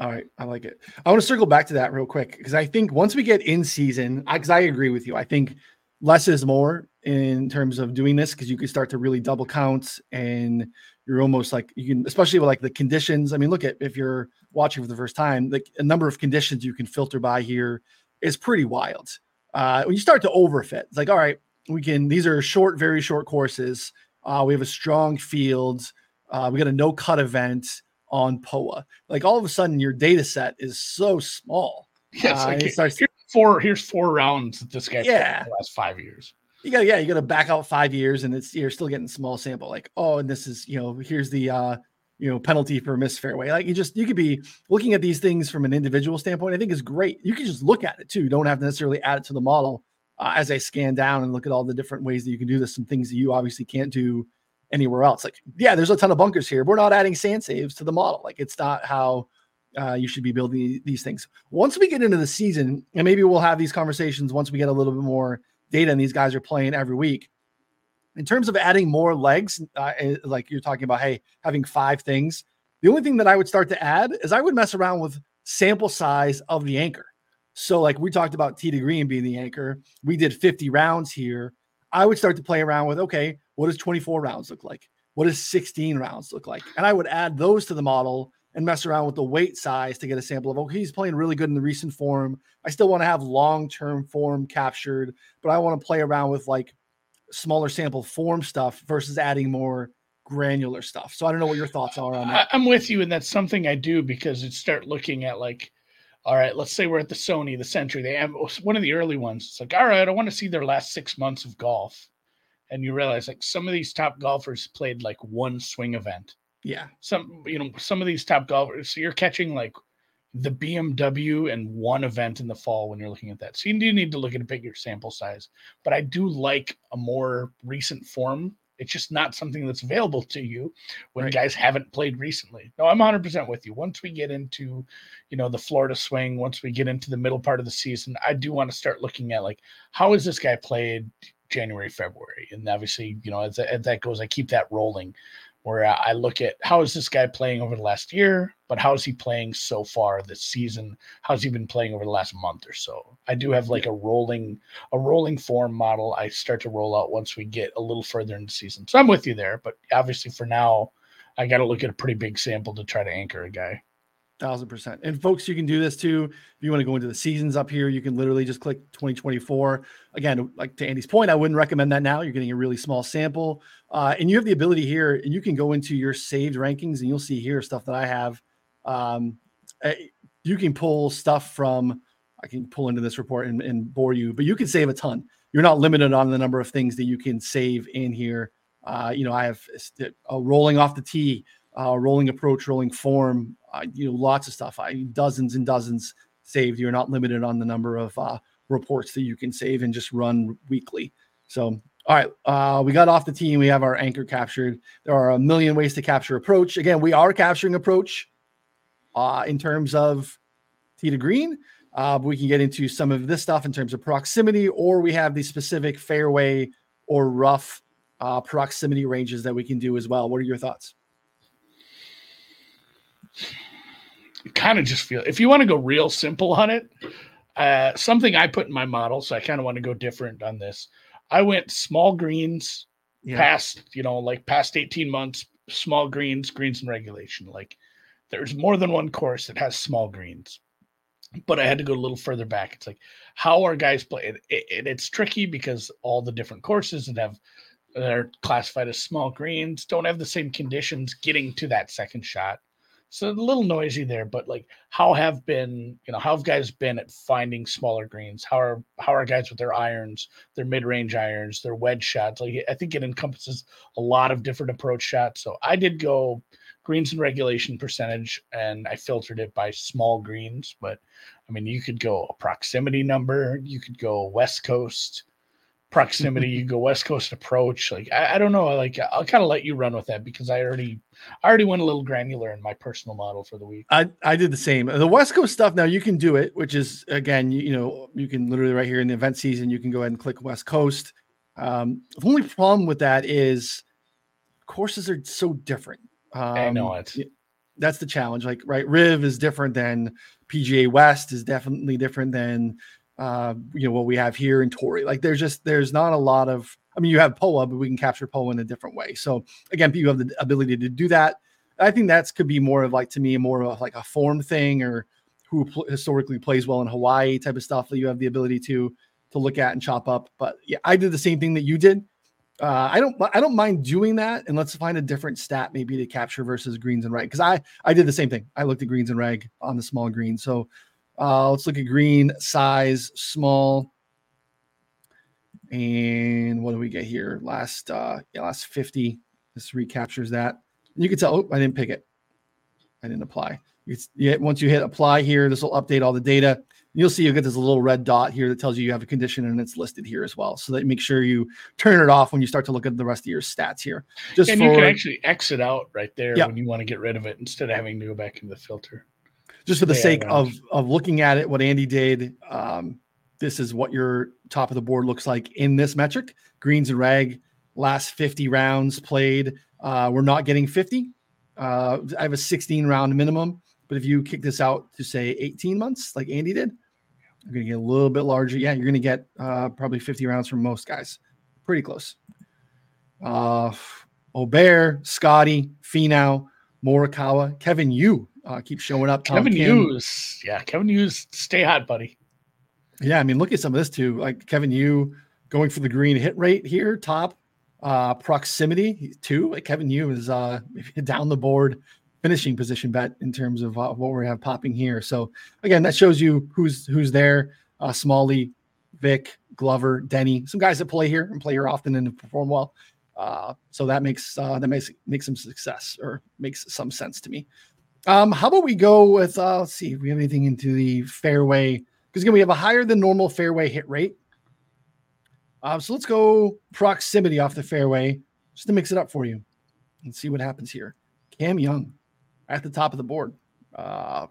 All right, I like it. I want to circle back to that real quick because I think once we get in season, because I, I, agree with you, I think less is more in terms of doing this because you can start to really double count and you're almost like you can, especially with like the conditions. I mean, look at if you're watching for the first time, like a number of conditions you can filter by here is pretty wild. Uh, when you start to overfit, it's like, all right, we can, these are short, very short courses. Uh, we have a strong field. Uh, we got a no cut event on POA. Like all of a sudden, your data set is so small. Yeah, uh, like, starts, here's four. Here's four rounds that this guy yeah. the last five years. You got yeah, you got to back out five years, and it's you're still getting small sample. Like oh, and this is you know here's the uh you know penalty for miss fairway. Like you just you could be looking at these things from an individual standpoint. I think is great. You can just look at it too. You don't have to necessarily add it to the model uh, as i scan down and look at all the different ways that you can do this some things that you obviously can't do anywhere else. Like yeah there's a ton of bunkers here. We're not adding sand saves to the model. Like it's not how uh, you should be building these things. Once we get into the season and maybe we'll have these conversations once we get a little bit more data and these guys are playing every week in terms of adding more legs, uh, eh, like you're talking about, hey, having five things, the only thing that I would start to add is I would mess around with sample size of the anchor. So, like we talked about T to green being the anchor, we did 50 rounds here. I would start to play around with, okay, what does 24 rounds look like? What does 16 rounds look like? And I would add those to the model and mess around with the weight size to get a sample of, okay, he's playing really good in the recent form. I still want to have long term form captured, but I want to play around with like smaller sample form stuff versus adding more granular stuff. So I don't know what your thoughts are on that. I'm with you, and that's something I do because it start looking at like, all right, let's say we're at the Sony, the Sentry. They have one of the early ones. It's like, all right, I want to see their last six months of golf, and you realize like some of these top golfers played like one swing event. Yeah. Some you know some of these top golfers. So you're catching like the BMW and one event in the fall when you're looking at that. So you do need to look at a bigger sample size. But I do like a more recent form. It's just not something that's available to you when right. guys haven't played recently. No, I'm 100% with you. Once we get into, you know, the Florida swing, once we get into the middle part of the season, I do want to start looking at like how is this guy played January, February, and obviously, you know, as, as that goes, I keep that rolling where I look at how is this guy playing over the last year, but how is he playing so far this season? How's he been playing over the last month or so? I do have like a rolling a rolling form model I start to roll out once we get a little further in the season. So I'm with you there, but obviously for now, I got to look at a pretty big sample to try to anchor a guy. Thousand percent. And folks, you can do this too. If you want to go into the seasons up here, you can literally just click 2024. Again, like to Andy's point, I wouldn't recommend that now. You're getting a really small sample. Uh, and you have the ability here, and you can go into your saved rankings and you'll see here stuff that I have. Um, eh, you can pull stuff from, I can pull into this report and, and bore you, but you can save a ton. You're not limited on the number of things that you can save in here. Uh, you know, I have a rolling off the tee, uh, rolling approach, rolling form, uh, you know, lots of stuff. I dozens and dozens saved. You're not limited on the number of uh, reports that you can save and just run weekly. So, all right, uh, we got off the team. We have our anchor captured. There are a million ways to capture approach. Again, we are capturing approach uh, in terms of tee to green. Uh, we can get into some of this stuff in terms of proximity, or we have the specific fairway or rough uh, proximity ranges that we can do as well. What are your thoughts? Kind of just feel if you want to go real simple on it, uh, something I put in my model, so I kind of want to go different on this. I went small greens yeah. past, you know, like past 18 months, small greens, greens and regulation. Like there's more than one course that has small greens. But I had to go a little further back. It's like, how are guys playing? It, it, it's tricky because all the different courses that have that are classified as small greens don't have the same conditions getting to that second shot so a little noisy there, but like how have been, you know, how have guys been at finding smaller greens? How are how are guys with their irons, their mid-range irons, their wedge shots? Like I think it encompasses a lot of different approach shots. So I did go greens and regulation percentage and I filtered it by small greens, but I mean you could go a proximity number, you could go West Coast, proximity. you go West Coast approach. Like I, I don't know. Like I'll kind of let you run with that because I already I already went a little granular in my personal model for the week. I I did the same. The West Coast stuff. Now you can do it, which is again, you, you know, you can literally right here in the event season, you can go ahead and click West Coast. Um, the only problem with that is courses are so different. Um, I know it. That's the challenge. Like right, Riv is different than PGA West is definitely different than uh, you know what we have here in Torrey. Like there's just there's not a lot of. I mean, you have POA, but we can capture POA in a different way. So again, you have the ability to do that. I think that's could be more of like to me more of like a form thing or who pl- historically plays well in Hawaii type of stuff that you have the ability to to look at and chop up. But yeah, I did the same thing that you did. Uh, I don't I don't mind doing that, and let's find a different stat maybe to capture versus greens and reg because I I did the same thing. I looked at greens and reg on the small green, so uh, let's look at green size, small. And what do we get here? Last uh yeah, last 50. This recaptures that. And you can tell, oh, I didn't pick it. I didn't apply. Once you hit apply here, this will update all the data. You'll see you get this little red dot here that tells you you have a condition and it's listed here as well. So that make sure you turn it off when you start to look at the rest of your stats here. Just and for, you can actually exit out right there when you want to get rid of it instead of having to go back into the filter just for the sake of of looking at it, what Andy did. Um, this is what your top of the board looks like in this metric. Greens and reg, last 50 rounds played. Uh, we're not getting 50. Uh, I have a 16 round minimum, but if you kick this out to say 18 months, like Andy did, you're going to get a little bit larger. Yeah, you're going to get uh, probably 50 rounds from most guys. Pretty close. Uh, Aubert, Scotty, Finau, Morikawa, Kevin Yu uh, keep showing up. Tom Kevin Kim. Hughes, yeah, Kevin Hughes, stay hot, buddy. Yeah, I mean, look at some of this too. Like Kevin Yu going for the green hit rate here, top uh, proximity too. Like Kevin Yu is uh, down the board finishing position bet in terms of uh, what we have popping here. So again, that shows you who's who's there. Uh, Smalley, Vic, Glover, Denny, some guys that play here and play here often and perform well. Uh, so that makes uh, that makes makes some success or makes some sense to me. Um, how about we go with uh, let's see if we have anything into the fairway because again we have a higher than normal fairway hit rate. Um, so let's go proximity off the fairway just to mix it up for you and see what happens here. Cam Young at the top of the board. Uh,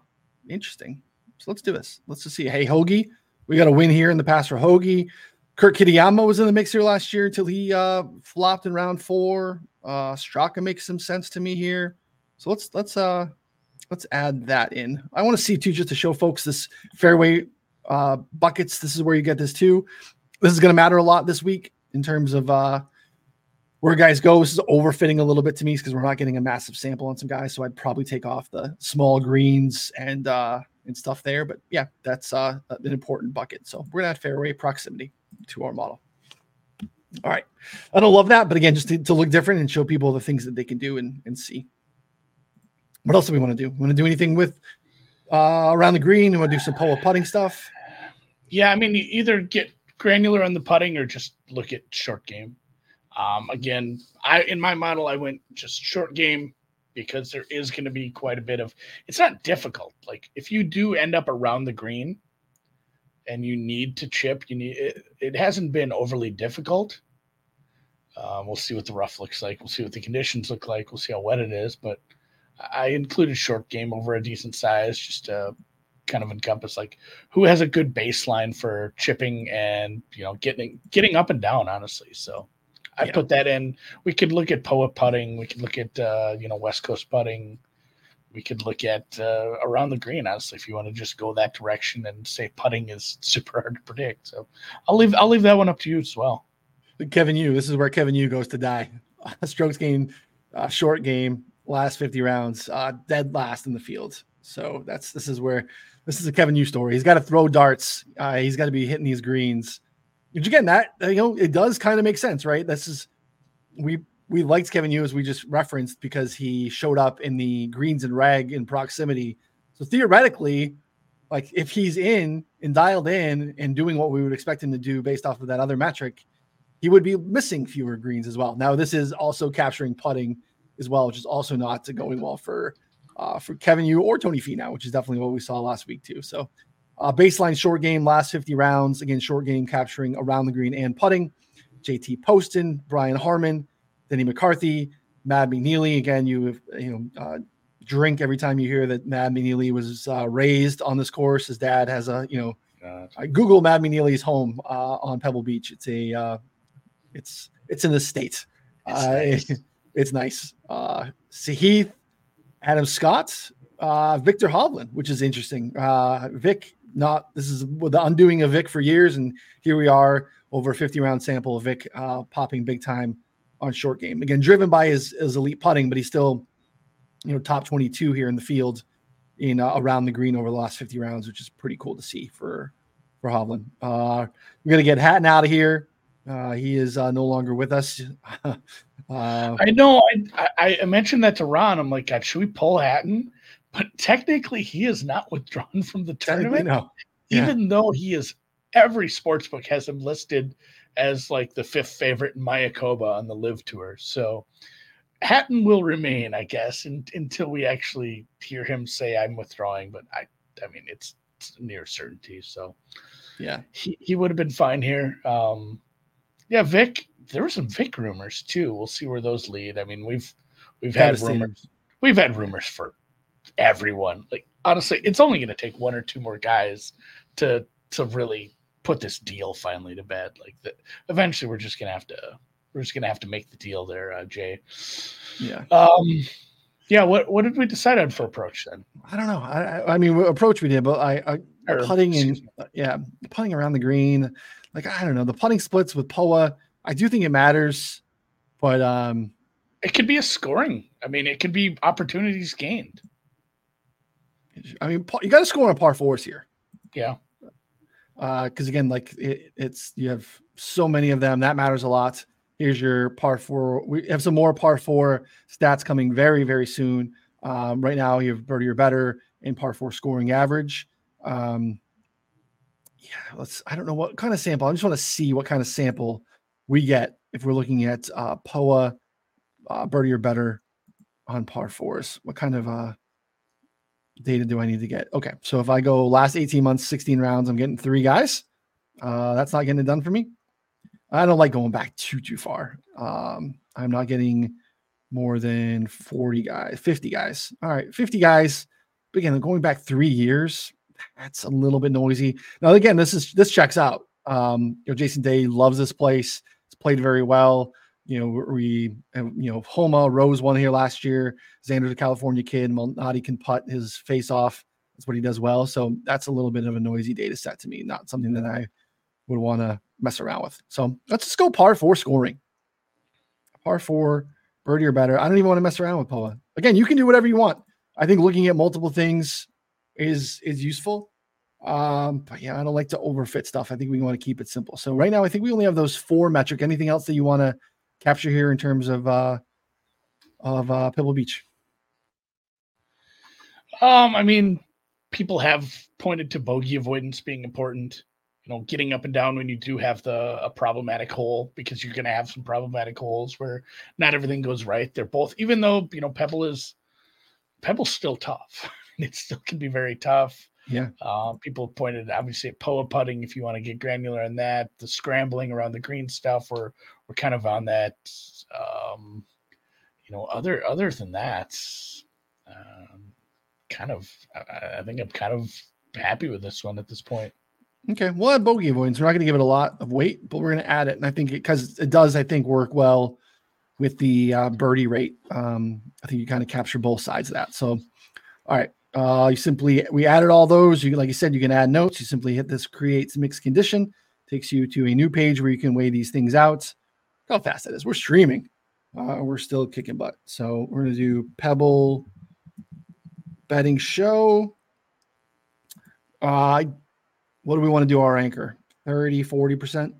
interesting. So let's do this. Let's just see. Hey, Hoagie, we got a win here in the past for Hoagie. Kurt Kitayama was in the mix here last year until he uh, flopped in round four. Uh, Straka makes some sense to me here. So let's let's uh let's add that in. I want to see too, just to show folks this fairway uh, buckets. This is where you get this too. This is going to matter a lot this week in terms of uh, where guys go. This is overfitting a little bit to me because we're not getting a massive sample on some guys. So I'd probably take off the small greens and uh and stuff there. But yeah, that's uh an important bucket. So we're gonna have fairway proximity to our model. All right. I don't love that, but again, just to, to look different and show people the things that they can do and, and see. What else do we want to do? Want to do anything with uh, around the green? Want to do some Poa putting stuff? Yeah, I mean, either get granular on the putting or just look at short game. Um, again, I in my model I went just short game because there is going to be quite a bit of. It's not difficult. Like if you do end up around the green, and you need to chip, you need it, it hasn't been overly difficult. Um, we'll see what the rough looks like. We'll see what the conditions look like. We'll see how wet it is. But I included short game over a decent size just to kind of encompass like who has a good baseline for chipping and you know getting getting up and down. Honestly, so I yeah. put that in. We could look at Poa putting. We could look at uh, you know West Coast putting we could look at uh, around the green. Honestly, if you want to just go that direction and say putting is super hard to predict, so I'll leave I'll leave that one up to you as well. Kevin Yu this is where Kevin Yu goes to die. Strokes gained, uh, short game, last fifty rounds, uh, dead last in the field. So that's this is where this is a Kevin Yu story. He's got to throw darts. Uh, he's got to be hitting these greens. Which again, that you know, it does kind of make sense, right? This is we we liked Kevin Yu as we just referenced because he showed up in the greens and rag in proximity. So theoretically, like if he's in and dialed in and doing what we would expect him to do based off of that other metric, he would be missing fewer greens as well. Now this is also capturing putting as well, which is also not going well for uh, for Kevin Yu or Tony Finau, which is definitely what we saw last week too. So uh, baseline short game, last 50 rounds, again short game capturing around the green and putting. JT Poston, Brian Harman, Denny McCarthy, Mav McNealy. Again, you you know uh, drink every time you hear that Mav McNealy was uh, raised on this course. His dad has a you know. I Google Mav McNealy's home uh, on Pebble Beach. It's a uh, it's it's in the state. It's uh, nice. it's nice. Uh, Sahith, Adam Scott, uh, Viktor Hovland, which is interesting. Uh, Vic, not this is the undoing of Vic for years, and here we are over a 50 round sample of Vic uh, popping big time on short game. Again, driven by his, his elite putting, but he's still, you know, top 22 here in the field in uh, around the green over the last 50 rounds, which is pretty cool to see for for Hovland. Uh, we're gonna get Hatton out of here. Uh, he is uh, no longer with us. uh, I know. I, I mentioned that to Ron. I'm like, God, should we pull Hatton? But technically, he is not withdrawn from the tournament, no. yeah. even though he is. Every sports book has him listed as like the fifth favorite in Mayakoba on the LIV tour. So Hatton will remain, I guess, in, until we actually hear him say I'm withdrawing. But I, I mean, it's, it's near certainty. So yeah, he, he would have been fine here. Um, yeah, Vic. There were some Vic rumors too. We'll see where those lead. I mean, we've we've had rumors. We've had rumors for everyone. Like honestly, it's only going to take one or two more guys to to really put this deal finally to bed. Like that, eventually we're just gonna have to we're just gonna have to make the deal there, uh, Jay. Yeah. Um. Yeah. What What did we decide on for approach then? I don't know. I I mean approach we did, but I, I or, putting and yeah, putting around the green. Like I don't know the putting splits with Poa. I do think it matters, but um, it could be a scoring. I mean, it could be opportunities gained. I mean, you got to score on par fours here. Yeah because uh, again, like it, it's you have so many of them that matters a lot. Here's your par four. We have some more par four stats coming very very soon. Um, right now, you have birdie or better in par four scoring average. Um, yeah, let's. I don't know what kind of sample. I just want to see what kind of sample we get if we're looking at uh, POA uh, birdie or better on par fours. What kind of uh, data do I need to get? Okay, so if I go last 18 months, 16 rounds, I'm getting three guys. Uh, that's not getting it done for me. I don't like going back too too far. Um, I'm not getting more than 40 guys, 50 guys. All right, 50 guys. But again, going back three years, that's a little bit noisy. Now, again, this is this checks out. Um, you know, Jason Day loves this place. Played very well. You know, we, you know, Homa Rose won here last year. Xander, the California kid, Malnati can putt his face off. That's what he does well. So that's a little bit of a noisy data set to me, not something that I would want to mess around with. So let's just go par four scoring. par four, birdie or better. I don't even want to mess around with Poa. Again, you can do whatever you want. I think looking at multiple things is is useful. Um, but yeah, I don't like to overfit stuff. I think we want to keep it simple. So right now, I think we only have those four metric. Anything else that you want to capture here in terms of uh of uh Pebble Beach? Um, I mean, people have pointed to bogey avoidance being important. You know, getting up and down when you do have the a problematic hole because you're going to have some problematic holes where not everything goes right. They're both, even though you know Pebble is Pebble's still tough. it still can be very tough. Yeah. Uh, people pointed obviously at Poa putting if you want to get granular on that. The scrambling around the green stuff, we're we're kind of on that. Um, you know, other other than that, um, kind of. I, I think I'm kind of happy with this one at this point. Okay, we'll add bogey avoidance. We're not going to give it a lot of weight, but we're going to add it, and I think because it, it, does, I think work well with the uh, birdie rate. Um, I think you kind of capture both sides of that. So, all right, uh, you simply we added all those. You like you said, you can add notes. You simply hit this creates mixed condition, takes you to a new page where you can weigh these things out. Look how fast that is. We're streaming. Uh, we're still kicking butt. So we're gonna do Pebble betting show. Uh, what do we want to do our anchor? 30, 40%?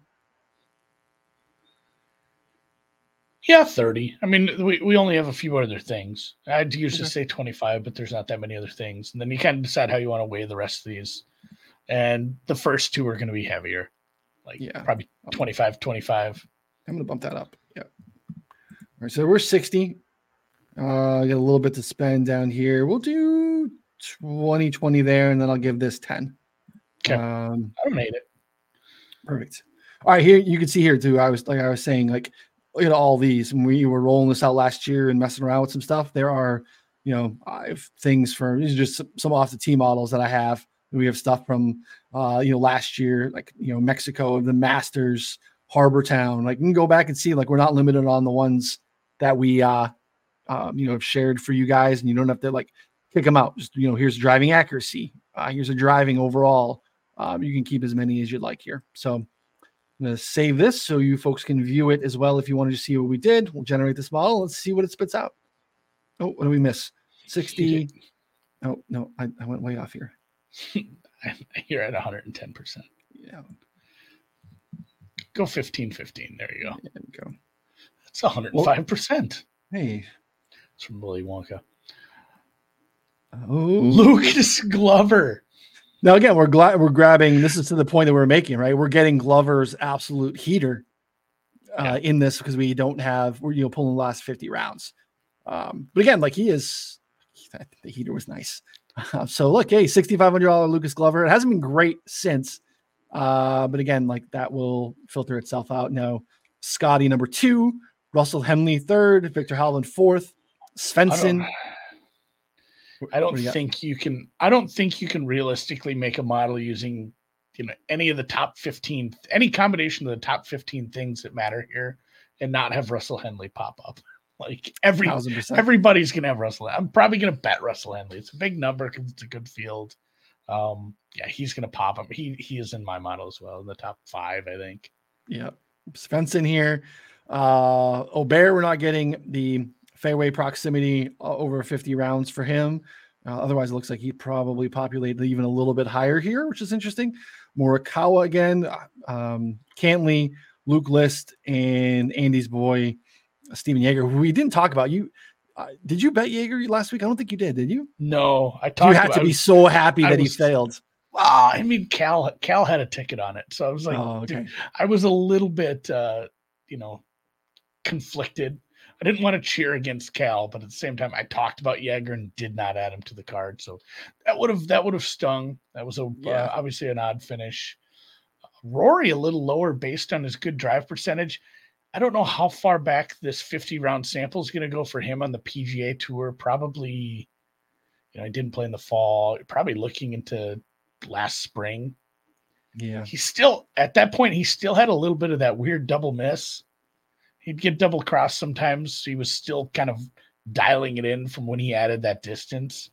Yeah, 30. I mean, we, we only have a few other things. I'd usually okay. say 25, but there's not that many other things. And then you kind of decide how you want to weigh the rest of these. And the first two are going to be heavier, like yeah. probably 25, 25. I'm going to bump that up. Yeah. All right. So we're 60. Uh, got a little bit to spend down here. We'll do 20, 20 there, and then I'll give this 10. Okay. Um, I don't hate it. Perfect. All right, here you can see here too. I was like I was saying, like look know all these. When we were rolling this out last year and messing around with some stuff, there are, you know, things for these are just some off the tee models that I have. We have stuff from, uh, you know, last year, like you know, Mexico, the Masters, Harbour Town. Like you can go back and see, like we're not limited on the ones that we, uh, um, you know, have shared for you guys, and you don't have to like kick them out. Just you know, here's driving accuracy. Uh, here's a driving overall. Um, you can keep as many as you'd like here. So I'm going to save this so you folks can view it as well if you wanted to see what we did. We'll generate this model. Let's see what it spits out. Oh, what do we miss? 60. Oh, no, I, I went way off here. You're at 110%. Yeah. Go 15 15. There you go. There we go. That's 105%. hey. It's from Willy Wonka. Oh, Lucas Glover. Now again, we're glad we're grabbing. This is to the point that we're making, right? We're getting Glover's absolute heater uh, yeah. in this because we don't have we're you know pulling the last fifty rounds. Um, but again, like he is, the heater was nice. Uh, so look, hey, sixty five hundred dollar Lucas Glover. It hasn't been great since, uh, but again, like that will filter itself out. Now, Scotty number two, Russell Henley third, Viktor Hovland fourth, Svensson I don't you think got? you can. I don't think you can realistically make a model using you know any of the top 15 any combination of the top 15 things that matter here and not have russell henley pop up. Like every everybody's gonna have russell i'm probably gonna bet russell henley. It's a big number because it's a good field. Um yeah he's gonna pop up. He he is in my model as well in the top five i think. Yeah svensson here. Uh Aubert, we're not getting the fairway proximity uh, over 50 rounds for him. Uh, otherwise, it looks like he probably populated even a little bit higher here, which is interesting. Morikawa again, uh, um, Cantlay, Luke List, and Andy's boy, Stephan Jaeger, who we didn't talk about. You uh, did you bet Jaeger last week? I don't think you did. Did you? No, I talked. You had to be so happy that was, he failed. Ah, I mean, Cal Cal had a ticket on it, so I was like, oh, okay. dude, I was a little bit, uh, you know, conflicted I didn't want to cheer against Cal, but at the same time, I talked about Jaeger and did not add him to the card. So that would have that would have stung. That was a yeah. uh, obviously an odd finish. Rory a little lower based on his good drive percentage. I don't know how far back this 50 round sample is going to go for him on the PGA tour. Probably, you know, he didn't play in the fall. Probably looking into last spring. Yeah. He still, at that point, he still had a little bit of that weird double miss he'd get double crossed sometimes. He was still kind of dialing it in from when he added that distance.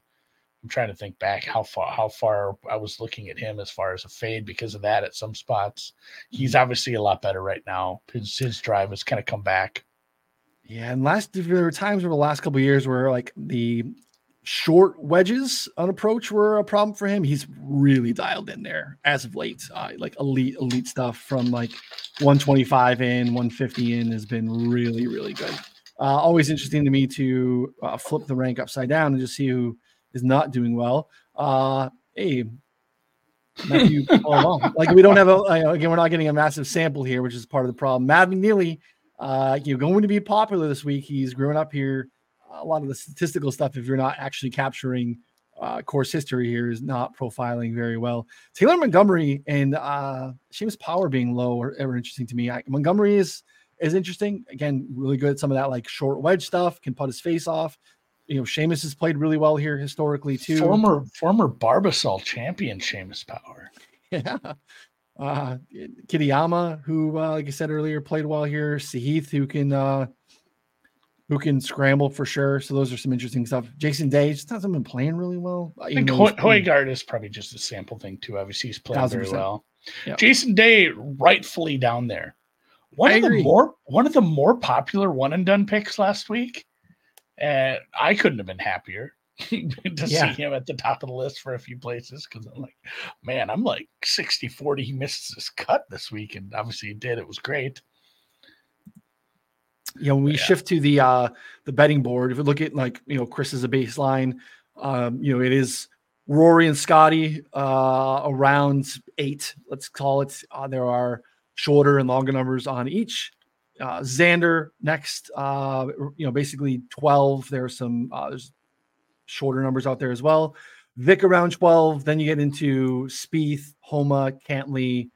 I'm trying to think back how far how far I was looking at him as far as a fade because of that at some spots. He's mm-hmm. obviously a lot better right now. His his drive has kind of come back. Yeah, and last there were times over the last couple years where like the short wedges on approach were a problem for him. He's really dialed in there as of late. Uh, like elite, elite stuff from like 125 in, 150 in has been really, really good. Uh, always interesting to me to uh, flip the rank upside down and just see who is not doing well. Uh, hey, Matthew, like we don't have a again, we're not getting a massive sample here, which is part of the problem. Mav McNealy, uh, you're going to be popular this week. He's growing up here a lot of the statistical stuff, if you're not actually capturing uh, course history here, is not profiling very well. Taylor Montgomery and uh, Seamus Power being low are ever interesting to me. I, Montgomery is is interesting. Again, really good at some of that like short wedge stuff. Can put his face off. You know, Seamus has played really well here historically too. Former former Barbasol champion Seamus Power. Yeah. Uh, Kitayama, who, uh, like I said earlier, played well here. Sahith, who can uh, who can scramble for sure. So those are some interesting stuff. Jason Day just hasn't been playing really well. Uh, I think Ho- Højgaard is probably just a sample thing too. Obviously, he's playing 1000%. very well. Yep. Jason Day rightfully down there. One I of agree. the more one of the more popular one and done picks last week, and I couldn't have been happier to yeah. see him at the top of the list for a few places because I'm like, man, I'm like 60 40. He misses his cut this week, and obviously he did. It was great you know, when we yeah. shift to the uh the betting board, if we look at like you know Circa as a baseline, um, you know, it is Rory and Scotty uh around eight, let's call it. Uh, there are shorter and longer numbers on each. Uh, Xander next, uh, you know, basically 12. There's some uh, there's shorter numbers out there as well. Vic around 12. Then you get into Spieth, Homa, Cantlay,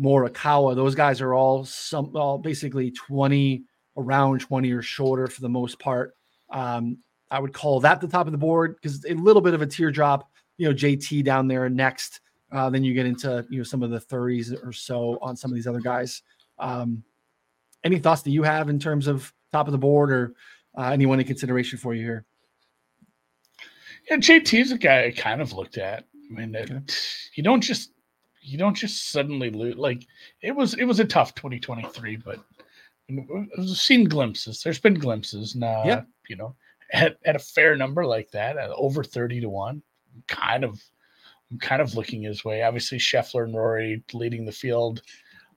Morikawa. Those guys are all some all basically 20 around 20 or shorter for the most part. Um, I would call that the top of the board because a little bit of a teardrop. You know, JT down there next. Uh, then you get into you know some of the 30s or so on some of these other guys. Um, any thoughts that you have in terms of top of the board or uh, anyone in consideration for you here? Yeah, JT is a guy I kind of looked at. I mean, okay. you don't just you don't just suddenly lose. Like it was it was a tough 2023, but seen glimpses. There's been glimpses. Now, yeah. you know, at, at a fair number like that, at over 30 to 1, kind of I'm kind of looking his way. Obviously, Scheffler and Rory leading the field.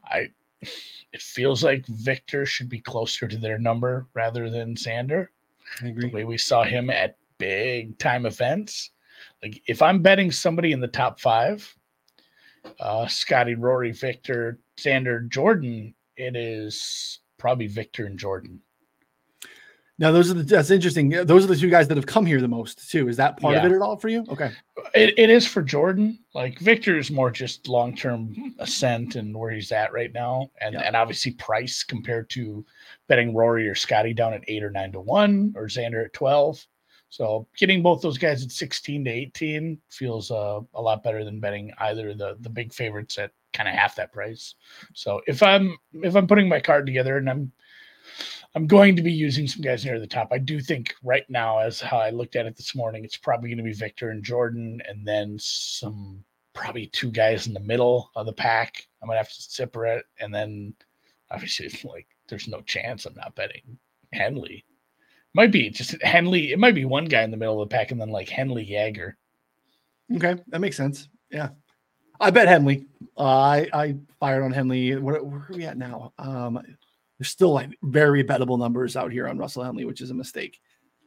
I it feels like Viktor should be closer to their number rather than Xander. I agree. The way we saw him at big time events. Like if I'm betting somebody in the top five, uh Scotty, Rory, Viktor, Xander, Jordan, it is probably Viktor and Jordan. Now, those are the that's interesting. Those are the two guys that have come here the most too. Is that part yeah. of it at all for you? Okay, it, it is for Jordan. Like Viktor is more just long term ascent and where he's at right now, and yeah. and obviously price compared to betting Rory or Scotty down at eight or nine to one or Xander at twelve. So getting both those guys at sixteen to eighteen feels uh, a lot better than betting either the the big favorites at kind of half that price. So if I'm if I'm putting my card together and I'm I'm going to be using some guys near the top. I do think right now, as how I looked at it this morning, it's probably going to be Viktor and Jordan, and then some probably two guys in the middle of the pack. I'm gonna have to separate, and then obviously, it's like there's no chance I'm not betting Henley. Might be just Henley. It might be one guy in the middle of the pack, and then like Henley Jaeger. Okay, that makes sense. Yeah, I bet Henley. Uh, I I fired on Henley. Where, are we at now? Um, there's still like very bettable numbers out here on Russell Henley, which is a mistake.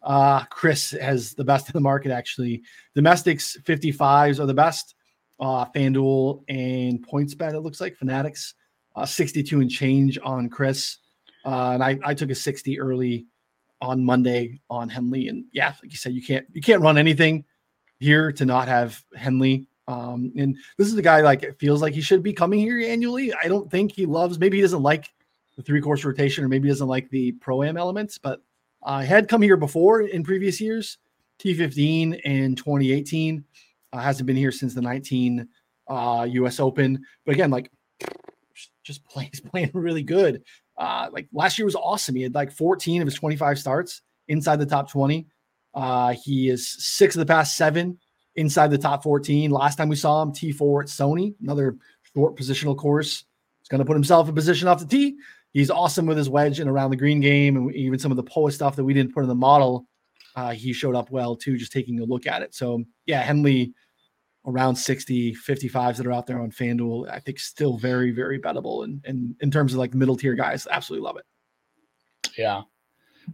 Uh, Circa has the best in the market actually. Domestics 55s are the best. Uh, FanDuel and PointsBet, it looks like Fanatics, uh, 62 and change on Circa. Uh, and I, I took a 60 early on Monday on Henley. And yeah, like you said, you can't you can't run anything here to not have Henley um, and this is a guy like it feels like he should be coming here annually. I don't think he loves. Maybe he doesn't like the three course rotation, or maybe he doesn't like the pro am elements. But I uh, had come here before in previous years, T15 and 2018. Uh, hasn't been here since the 19 uh, U.S. Open. But again, like just plays playing really good. Uh, like last year was awesome. He had like 14 of his 25 starts inside the top 20. Uh, he is six of the past seven inside the top 14. Last time we saw him, T4 at Sony, another short positional course. He's going to put himself in position off the tee. he's awesome with his wedge and around the green game, and even some of the Poa stuff that we didn't put in the model. Uh, he showed up well too, just taking a look at it. So yeah, Henley around 60, 55s that are out there on FanDuel, I think still very, very bettable. And, and in terms of like middle tier guys, absolutely love it. Yeah.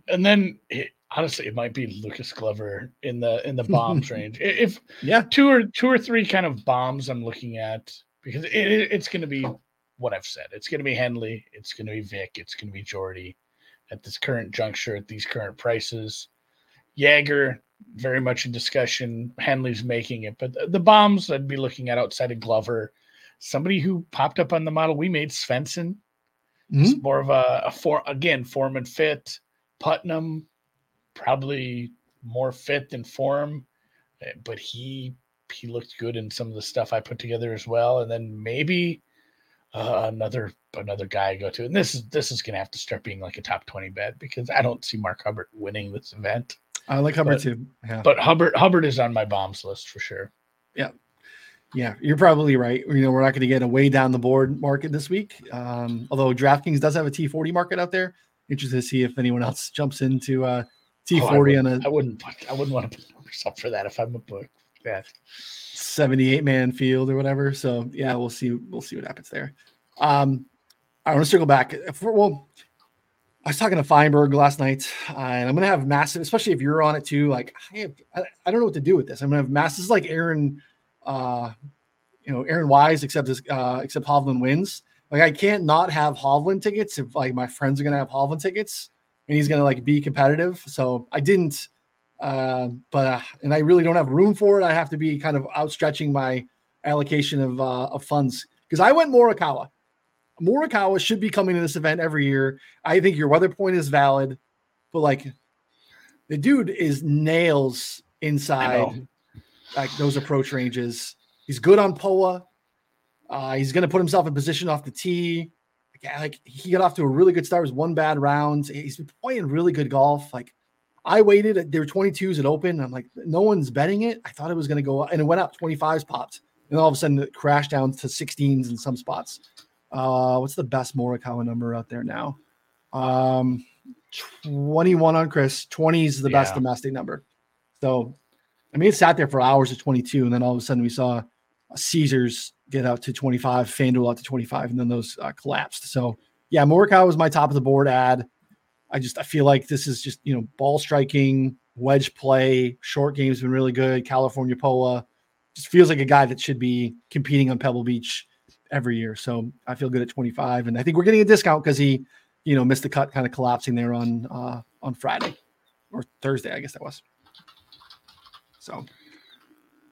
And then it, honestly, it might be Lucas Glover in the in the bombs range. If yeah, two or two or three kind of bombs I'm looking at because it, it, it's going to be what I've said. It's going to be Henley. It's going to be Vic. It's going to be Jordy at this current juncture at these current prices. Jaeger, very much in discussion. Henley's making it, but the, the bombs I'd be looking at outside of Glover, somebody who popped up on the model we made, Svensson. Mm-hmm. more of a, a for again form and fit. Putnam, probably more fit than form, eh, but he he looked good in some of the stuff I put together as well. And then maybe uh, another another guy I go to, and this is this is gonna have to start being like a top twenty bet because I don't see Mark Hubbard winning this event. I like Hubbard but, too. Yeah. But Hubbard Hubbard is on my bombs list for sure. Yeah. Yeah, you're probably right. You know, we're not going to get a way down the board market this week. Um, although DraftKings does have a T40 market out there. Interested to see if anyone else jumps into uh, T40 oh, on a. I wouldn't. I wouldn't want to put numbers up for that if I'm a book. Yeah. 78 man field or whatever. So yeah, we'll see. We'll see what happens there. Um, I want to circle back. For, well, I was talking to Feinberg last night, uh, and I'm gonna have massive, especially if you're on it too. Like I, have, I, I don't know what to do with this. I'm gonna have massive like Aaron, uh, you know, Aaron Wise, except this, uh, except Hovland wins. Like I can't not have Hovland tickets if like my friends are gonna have Hovland tickets, and he's gonna like be competitive. So I didn't, uh, but uh, and I really don't have room for it. I have to be kind of outstretching my allocation of uh, of funds because I went Morikawa. Morikawa should be coming to this event every year. I think your weather point is valid, but like the dude is nails inside like those approach ranges. He's good on Poa. Uh, he's going to put himself in position off the tee. Like he got off to a really good start. It was one bad round. He's been playing really good golf. Like I waited. There were 22s at open. I'm like, no one's betting it. I thought it was going to go up, and it went up. 25s popped, and all of a sudden it crashed down to 16s in some spots. Uh, what's the best Morikawa number out there now? Um, 21 on Circa. 20 is the yeah. best domestic number. So, I mean, it sat there for hours at 22, and then all of a sudden we saw Caesars get out to 25, FanDuel out to 25, and then those uh, collapsed. So, yeah, Morikawa was my top of the board ad. I just I feel like this is just you know ball striking, wedge play, short game's been really good. California Poa just feels like a guy that should be competing on Pebble Beach every year. So I feel good at 25, and I think we're getting a discount because he, you know, missed the cut, kind of collapsing there on uh, on Friday or Thursday, I guess that was. So,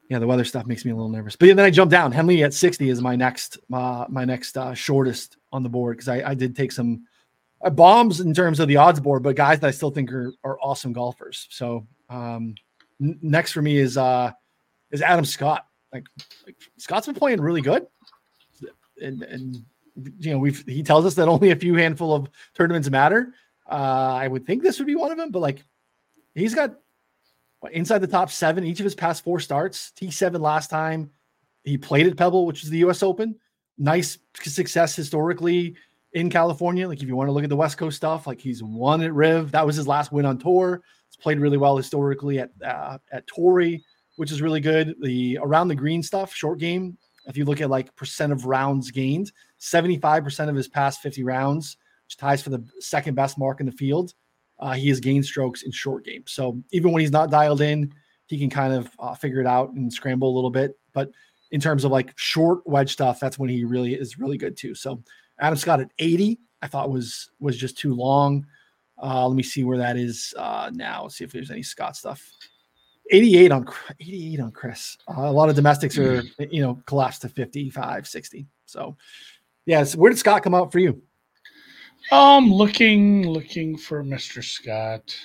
yeah, the weather stuff makes me a little nervous. But then I jump down. Henley at 60 is my next uh, my next uh, shortest on the board because I, I did take some uh, bombs in terms of the odds board, but guys that I still think are are awesome golfers. So um, n- next for me is uh is Adam Scott. Like, like Scott's been playing really good and, and you know we've he tells us that only a few handful of tournaments matter. Uh, I would think this would be one of them, but like he's got inside the top seven each of his past four starts. T seven last time he played at Pebble, which is the U.S. Open. Nice success historically in California. Like if you want to look at the West Coast stuff, like he's won at Riv. That was his last win on tour. He's played really well historically at uh, at Torrey, which is really good. The around the green stuff, short game, if you look at like percent of rounds gained, 75% of his past 50 rounds, which ties for the second best mark in the field, uh, he has gained strokes in short games. So even when he's not dialed in, he can kind of uh, figure it out and scramble a little bit. But in terms of like short wedge stuff, that's when he really is really good too. So Adam Scott at 80, I thought was was just too long. Uh, let me see where that is uh, now. Let's see if there's any Scott stuff. 88 on 88 on Circa. Uh, a lot of domestics are, mm. you know, collapsed to 55, 60. So, yes, yeah, where did Scott come out for you? Um, looking, looking for Mr. Scott.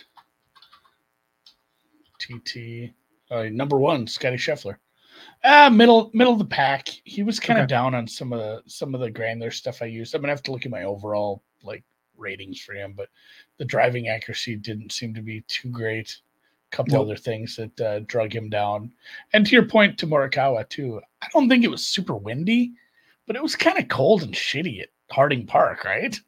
TT, uh, number one, Scotty Scheffler. Uh, middle, middle of the pack. He was kind of okay. down on some of the some of the granular stuff I used. I'm gonna have to look at my overall like ratings for him, but the driving accuracy didn't seem to be too great A couple nope. other things that uh, drug him down. And to your point to Morikawa too, I don't think it was super windy, but it was kind of cold and shitty at Harding Park, right?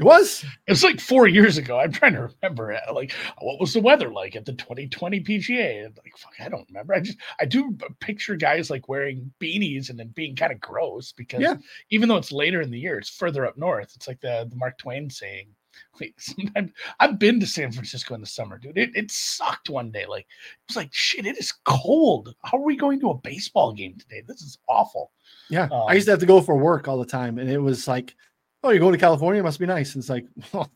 It was. It was like four years ago. I'm trying to remember it. Like, what was the weather like at the 2020 PGA? And like, fuck, I don't remember. I just I do picture guys like wearing beanies and then being kind of gross because Yeah. even though it's later in the year, it's further up north. It's like the the Mark Twain saying. Like sometimes I've been to San Francisco in the summer, dude. It, it sucked one day. Like it was like shit. It is cold. How are we going to a baseball game today? This is awful. Yeah. Um, I used to have to go for work all the time. And it was like, oh, you're going to California? It must be nice. And it's like, well,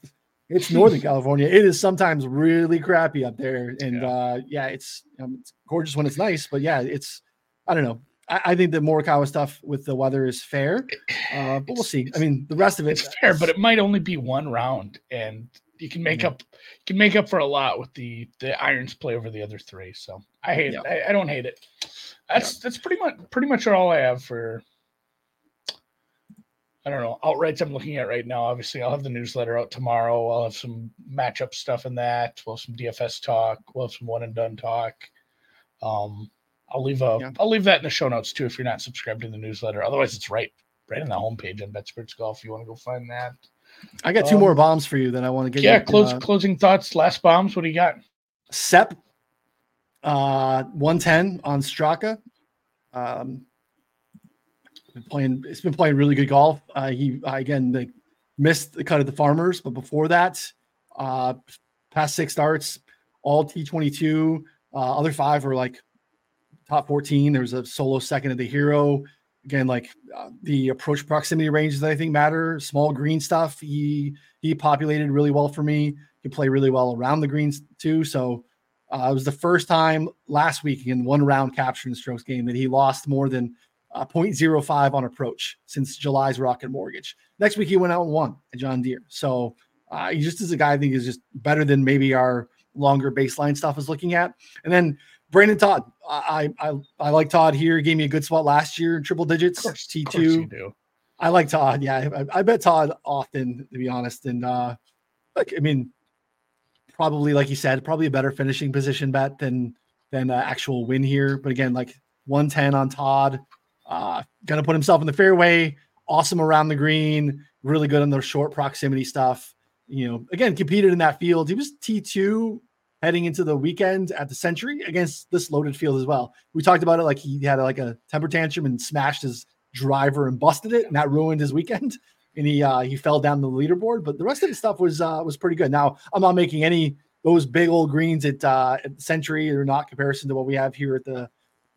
it's Northern California. It is sometimes really crappy up there. And Yeah. uh, yeah, it's, um, it's gorgeous when it's nice. But yeah, it's, I don't know. I, I think the Morikawa stuff with the weather is fair. Uh, but we'll see. I mean, the rest of it, it's fair, but it might only be one round, and you can make up you can make up for a lot with the the irons play over the other three. So I hate Yeah. it. I, I don't hate it. That's that's pretty much pretty much all I have for. I don't know outrights. I'm looking at right now. Obviously, I'll have the newsletter out tomorrow. I'll have some matchup stuff in that. We'll have some DFS talk. We'll have some one and done talk. Um, I'll leave a Yeah. will leave that in the show notes too if you're not subscribed to the newsletter. Otherwise, it's right right on the homepage on BetSperts Golf. If you want to go find that. I got two um, more bombs for you that I want to get. Yeah, you. close Uh, closing thoughts, last bombs. What do you got? Sepp, uh, 110 on Straka. Um, been playing, it's been playing really good golf. Uh, he uh, again they missed the cut of the Farmers, but before that, uh, past six starts, all T22. Uh, other five were like top 14. There's a solo second of the Hero. Again, like uh, the approach proximity ranges that I think matter. Small green stuff. He he populated really well for me. He play really well around the greens too. So uh, it was the first time last week in one round capture in the strokes gained that he lost more than uh, 0.05 on approach since July's Rocket Mortgage. Next week he went out and won at John Deere. So uh, he just is a guy I think is just better than maybe our longer baseline stuff is looking at. And then Brendon Todd, I I I, like Todd here. He gave me a good spot last year in triple digits. Of course, T of course you two. I like Todd. Yeah, I, I bet Todd often, to be honest. And uh like I mean, probably like you said, probably a better finishing position bet than than uh, actual win here. But again, like 110 on Todd, uh, gonna put himself in the fairway. Awesome around the green, really good on the short proximity stuff. You know, again, competed in that field. He was T2 heading into the weekend at the Sentry against this loaded field as well. We talked about it like he had like a temper tantrum and smashed his driver and busted it, and that ruined his weekend. And he uh, he fell down the leaderboard, but the rest of the stuff was uh, was pretty good. Now I'm not making any those big old greens at uh, at Sentry are not comparison to what we have here at the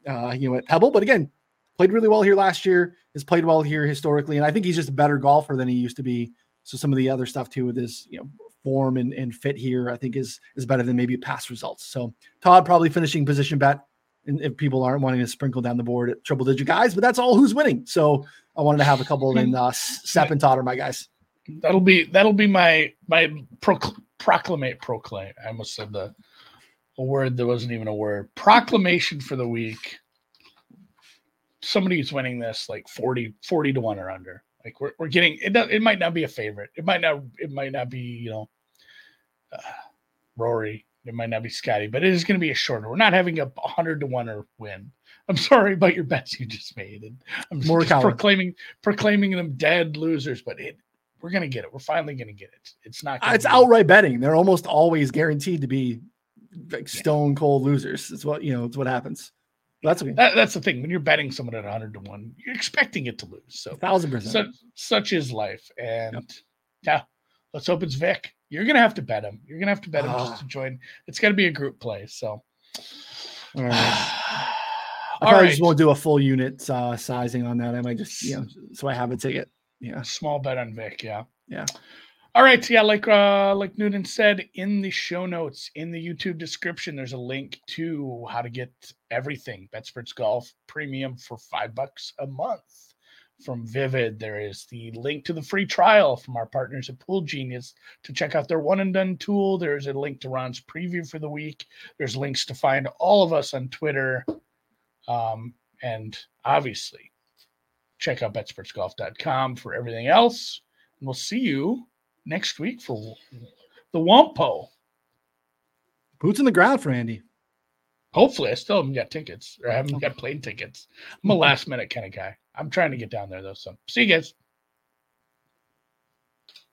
uh, you know at Pebble, but again, played really well here last year. Has played well here historically, and I think he's just a better golfer than he used to be. So some of the other stuff too with his you know form and, and fit here, I think is is better than maybe past results. So Todd probably finishing position bet, and if people aren't wanting to sprinkle down the board at triple digit guys, but that's all who's winning. So I wanted to have a couple in uh, Sepp and Todd are my guys. That'll be that'll be my my procl- proclamate proclaim. I almost said the a word that wasn't even a word. Proclamation for the week. Somebody's winning this like 40, 40 to one or under. Like we're, we're getting it. It might not be a favorite. It might not. It might not be you know, uh, Rory. It might not be Scotty, but it is going to be a shorter. We're not having a hundred to one or win. I'm sorry about your bets you just made, and I'm just Morikawa. proclaiming proclaiming them dead losers. But it, we're going to get it. We're finally going to get it. It's not. gonna It's be- outright betting. They're almost always guaranteed to be like stone cold losers. It's what you know. It's what happens. That's okay. That, that's the thing. When you're betting someone at 100 to one, you're expecting it to lose. So thousand percent. such such is life. And yeah, let's hope it's Vic. You're gonna have to bet him. You're gonna have to bet him Ah. just to join. It's going to be a group play. So All right. I probably right, just won't do a full unit uh, sizing on that. I might just, you know, so I have a ticket. Yeah. small bet on Vic. Yeah. Yeah. All right. Yeah, like uh like Newton said in the show notes in the YouTube description, there's a link to how to get everything Betsperts Golf Premium for five bucks a month. From Vivid, there is the link to the free trial from our partners at Pool Genius to check out their one and done tool. There's a link to Ron's preview for the week. There's links to find all of us on Twitter. Um, and obviously, check out BetspertsGolf.com for everything else. And we'll see you next week for the Wampo. Boots in the ground for Andy. Hopefully, I still haven't got tickets or I haven't oh. got plane tickets. I'm a last minute kind of guy. I'm trying to get down there though. So see you guys.